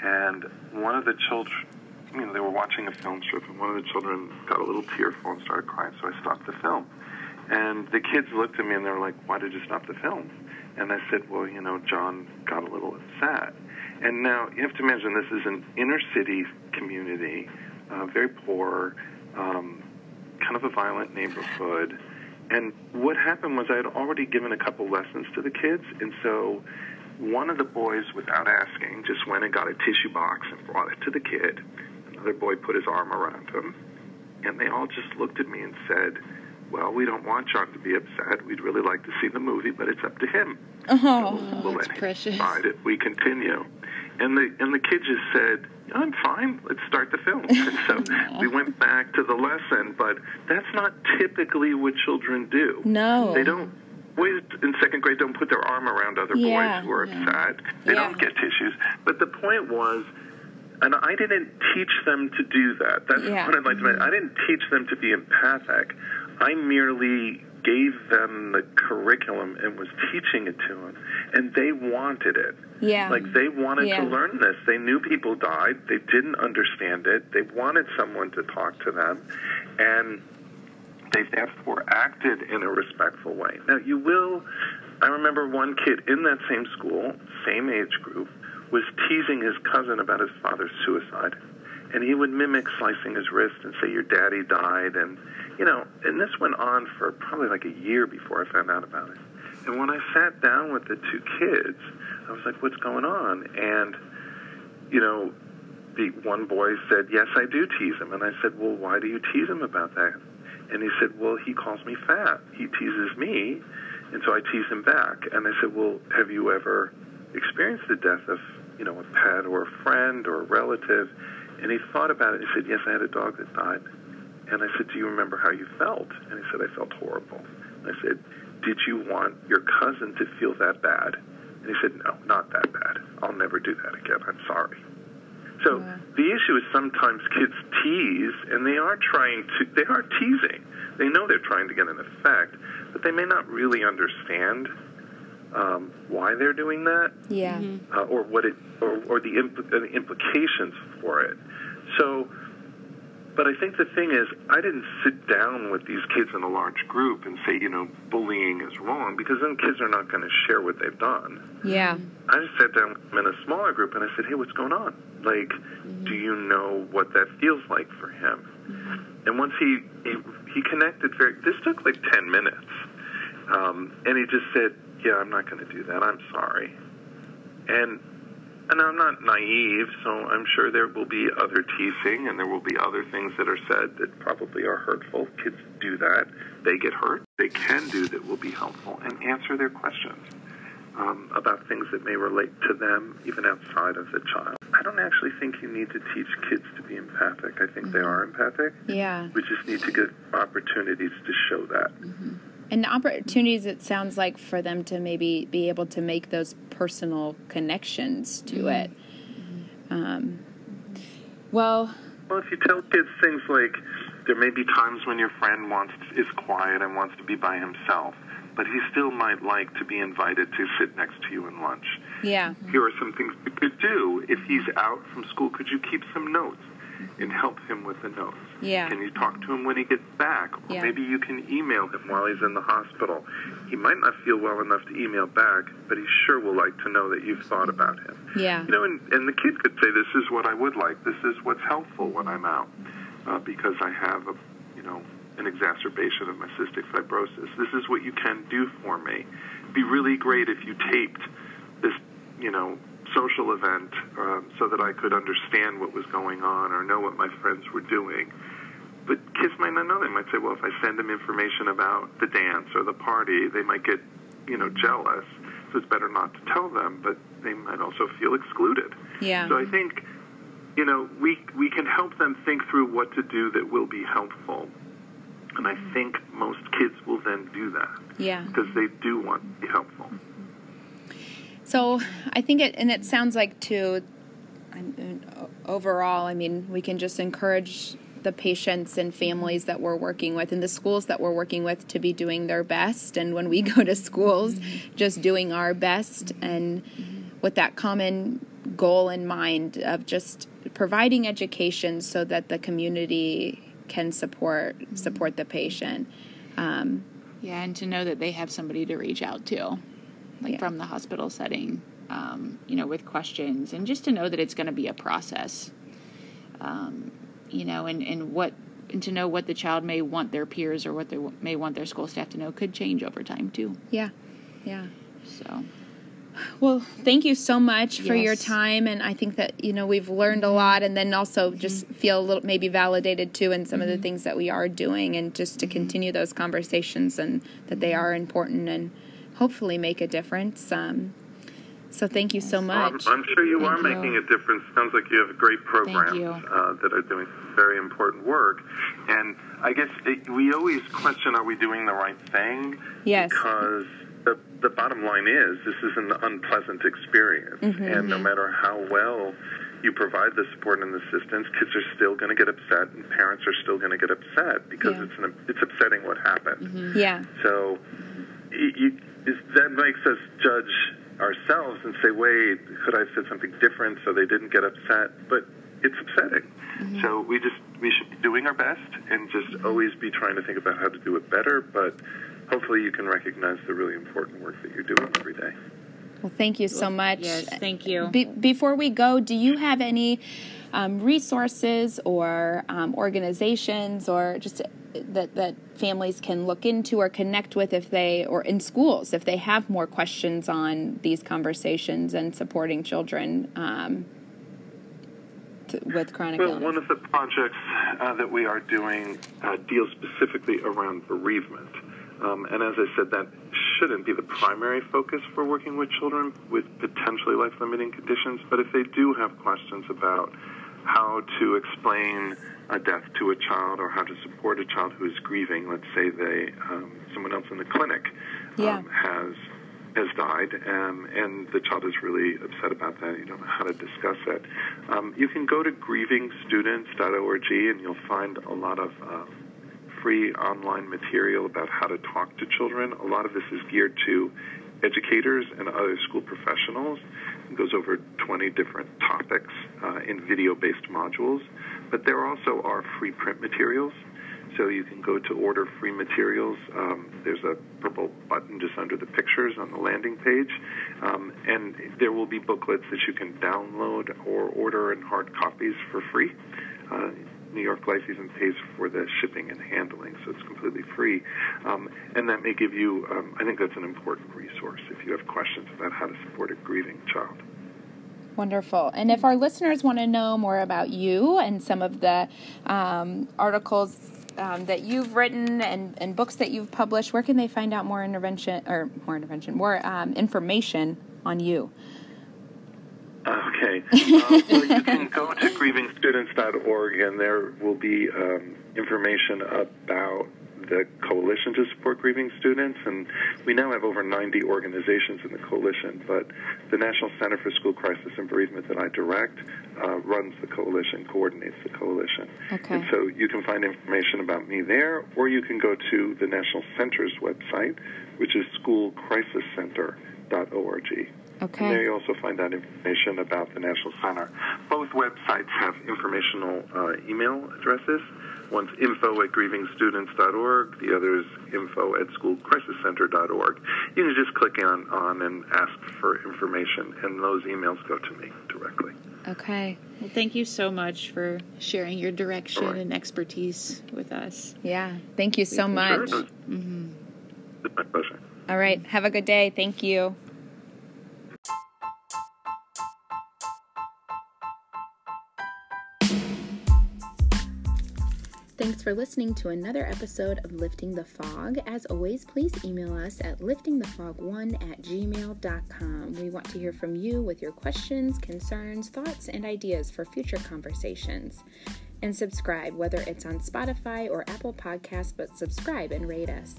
[SPEAKER 3] and one of the children, you know, they were watching a film strip, and one of the children got a little tearful and started crying, so I stopped the film. And the kids looked at me and they were like, Why did you stop the film? And I said, Well, you know, John got a little upset. And now you have to imagine this is an inner city community uh, very poor, um, kind of a violent neighborhood. And what happened was I had already given a couple lessons to the kids, and so one of the boys, without asking, just went and got a tissue box and brought it to the kid. Another boy put his arm around him, and they all just looked at me and said, well, we don't want John to be upset. We'd really like to see the movie, but it's up to him.
[SPEAKER 1] Oh,
[SPEAKER 2] so we'll that's precious.
[SPEAKER 3] Decide if we continue. And the and the kid just said, "I'm fine. Let's start the film." And [laughs] so we went back to the lesson, but that's not typically what children do.
[SPEAKER 1] No,
[SPEAKER 3] they don't. Boys in second grade don't put their arm around other
[SPEAKER 1] yeah,
[SPEAKER 3] boys who are
[SPEAKER 1] yeah.
[SPEAKER 3] upset. They yeah. don't get tissues. But the point was and I didn't teach them to do that. That's what I'd like to mention. I didn't teach them to be empathic. I merely gave them the curriculum and was teaching it to them, and they wanted it.
[SPEAKER 1] Yeah.
[SPEAKER 3] Like they wanted
[SPEAKER 1] yeah.
[SPEAKER 3] to learn this. They knew people died. They didn't understand it. They wanted someone to talk to them, and they therefore acted in a respectful way. Now, you will I remember one kid in that same school, same age group, was teasing his cousin about his father's suicide. And he would mimic slicing his wrist and say, Your daddy died. And, you know, and this went on for probably like a year before I found out about it. And when I sat down with the two kids, I was like, What's going on? And, you know, the one boy said, Yes, I do tease him. And I said, Well, why do you tease him about that? And he said, Well, he calls me fat. He teases me, and so I tease him back. And I said, Well, have you ever experienced the death of, you know, a pet or a friend or a relative? And he thought about it. He said, Yes, I had a dog that died. And I said, Do you remember how you felt? And he said, I felt horrible. And I said, Did you want your cousin to feel that bad? And he said, No, not that bad. I'll never do that again. I'm sorry. So yeah. the issue is sometimes kids tease, and they are trying to, they are teasing. They know they're trying to get an effect, but they may not really understand um, why they're doing that,
[SPEAKER 1] yeah, mm-hmm. uh,
[SPEAKER 3] or what it, or, or the, impl- the implications for it. So but I think the thing is, I didn't sit down with these kids in a large group and say, you know, bullying is wrong, because then kids are not going to share what they've done.
[SPEAKER 1] Yeah.
[SPEAKER 3] I just sat down in a smaller group and I said, hey, what's going on? Like, mm-hmm. do you know what that feels like for him? Mm-hmm. And once he, he he connected very, this took like ten minutes, um, and he just said, yeah, I'm not going to do that. I'm sorry. And and I'm not naive, so I'm sure there will be other teasing and there will be other things that are said that probably are hurtful. Kids do that. They get hurt. They can do that will be helpful and answer their questions um, about things that may relate to them, even outside of the child. I don't actually think you need to teach kids to be empathic. I think mm-hmm. they are empathic.
[SPEAKER 1] Yeah.
[SPEAKER 3] We just need to give opportunities to show that.
[SPEAKER 1] Mm-hmm and the opportunities it sounds like for them to maybe be able to make those personal connections to mm-hmm. it. Um, well
[SPEAKER 3] well if you tell kids things like there may be times when your friend wants is quiet and wants to be by himself but he still might like to be invited to sit next to you in lunch.
[SPEAKER 1] Yeah.
[SPEAKER 3] Here are some things you could do. If he's out from school could you keep some notes [laughs] and help him with the notes.
[SPEAKER 1] Yeah.
[SPEAKER 3] Can you talk to him when he gets back? Or
[SPEAKER 1] yeah.
[SPEAKER 3] maybe you can email him while he's in the hospital. He might not feel well enough to email back, but he sure will like to know that you've thought about him.
[SPEAKER 1] Yeah.
[SPEAKER 3] You know, and, and the kid could say, "This is what I would like. This is what's helpful when I'm out, uh, because I have a, you know, an exacerbation of my cystic fibrosis. This is what you can do for me. It'd be really great if you taped this, you know, social event um, so that I could understand what was going on or know what my friends were doing. But kids might not know. They might say, well, if I send them information about the dance or the party, they might get, you know, jealous. So it's better not to tell them, but they might also feel excluded.
[SPEAKER 1] Yeah.
[SPEAKER 3] So I think, you know, we, we can help them think through what to do that will be helpful. And I think most kids will then do that.
[SPEAKER 1] Yeah.
[SPEAKER 3] Because they do want to be helpful.
[SPEAKER 1] So I think it, and it sounds like too, overall, I mean, we can just encourage the patients and families that we're working with and the schools that we're working with to be doing their best. And when we [laughs] go to schools, mm-hmm. just doing our best and with that common goal in mind of just providing education so that the community can support support the patient. Um,
[SPEAKER 2] yeah, and to know that they have somebody to reach out to like yeah. from the hospital setting, um, you know, with questions, and just to know that it's going to be a process, um, you know, and, and what and to know what the child may want their peers or what they may want their school staff to know could change over time too.
[SPEAKER 1] Yeah, yeah.
[SPEAKER 2] So.
[SPEAKER 1] Well, thank you so much for yes. your time, and I think that you know we've learned a lot, and then also mm-hmm. just feel a little maybe validated too in some mm-hmm. of the mm-hmm. things that we are doing, and just to mm-hmm. continue those conversations, and that they are important, and hopefully make a difference. Um, so thank you so much.
[SPEAKER 3] I'm sure you thank are you. making a difference. Sounds like you have a great programs uh, that are doing very important work. And I guess it, we always question: Are we doing the right thing?
[SPEAKER 1] Yes.
[SPEAKER 3] Because the the bottom line is this is an unpleasant experience, mm-hmm, and no matter how well you provide the support and assistance, kids are still going to get upset, and parents are still going to get upset because yeah. it's an, it's upsetting what happened.
[SPEAKER 1] Mm-hmm. Yeah.
[SPEAKER 3] So you, is that makes us judge ourselves and say, wait, could I have said something different so they didn't get upset? But it's upsetting. Mm-hmm. So we just we should be doing our best and just mm-hmm. always be trying to think about how to do it better. But hopefully you can recognize the really important work that you're doing every day.
[SPEAKER 1] Well, thank you so much.
[SPEAKER 2] Yes, thank you.
[SPEAKER 1] Be- before we go, do you have any um, resources or um, organizations or just that that families can look into or connect with if they or in schools if they have more questions on these conversations and supporting children um, to, with chronic
[SPEAKER 3] well,
[SPEAKER 1] illness?
[SPEAKER 3] one of the projects uh, that we are doing uh, deals specifically around bereavement. Um, and as I said, that shouldn't be the primary focus for working with children with potentially life limiting conditions. But if they do have questions about how to explain a death to a child or how to support a child who is grieving, let's say they um, someone else in the clinic
[SPEAKER 1] Yeah.
[SPEAKER 3] um, has has died, um, and the child is really upset about that. You don't know how to discuss it. Um, you can go to grievingstudents.org, and you'll find a lot of uh, free online material about how to talk to children. A lot of this is geared to educators and other school professionals. It goes over 20 different topics uh, in video-based modules. But there also are free print materials. So you can go to order free materials. Um, there's a purple button just under the pictures on the landing page. Um, and there will be booklets that you can download or order in hard copies for free. Uh, New York Life even pays for the shipping and handling, so it's completely free. Um, and that may give you, um, I think that's an important resource if you have questions about how to support a grieving child.
[SPEAKER 1] Wonderful. And if our listeners want to know more about you and some of the um, articles um, that you've written and, and books that you've published, where can they find out more intervention or more intervention, more um, information on you?
[SPEAKER 3] Okay. [laughs] So you can go to grievingstudents.org, and there will be um, information about the coalition to support grieving students. And we now have over 90 organizations in the coalition, but the National Center for School Crisis and Bereavement that I direct uh, runs the coalition, coordinates the coalition.
[SPEAKER 1] Okay.
[SPEAKER 3] And so you can find information about me there, or you can go to the National Center's website, which is schoolcrisiscenter.org.
[SPEAKER 1] Okay.
[SPEAKER 3] And there you also find out information about the National Center. Both websites have informational uh, email addresses. One's info at grievingstudents.org. The other is info at schoolcrisiscenter.org. You can just click on, on and ask for information, and those emails go to me directly.
[SPEAKER 1] Okay.
[SPEAKER 2] Well, thank you so much for sharing your direction
[SPEAKER 3] All right.
[SPEAKER 2] and expertise with us.
[SPEAKER 1] Yeah. Thank you so
[SPEAKER 3] Sure.
[SPEAKER 1] much.
[SPEAKER 2] Mm-hmm.
[SPEAKER 3] It's my pleasure.
[SPEAKER 1] All right. Have a good day. Thank you. Thanks for listening to another episode of Lifting the Fog. As always, please email us at liftingthefog1 at gmail.com. We want to hear from you with your questions, concerns, thoughts, and ideas for future conversations. And subscribe, whether it's on Spotify or Apple Podcasts, but subscribe and rate us.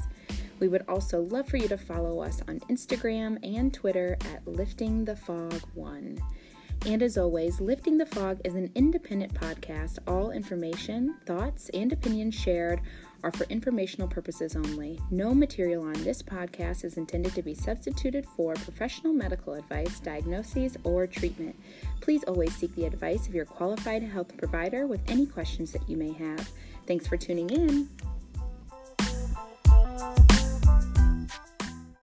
[SPEAKER 1] We would also love for you to follow us on Instagram and Twitter at Lifting the Fog One. And as always, Lifting the Fog is an independent podcast. All information, thoughts, and opinions shared are for informational purposes only. No material on this podcast is intended to be substituted for professional medical advice, diagnoses, or treatment. Please always seek the advice of your qualified health provider with any questions that you may have. Thanks for tuning in.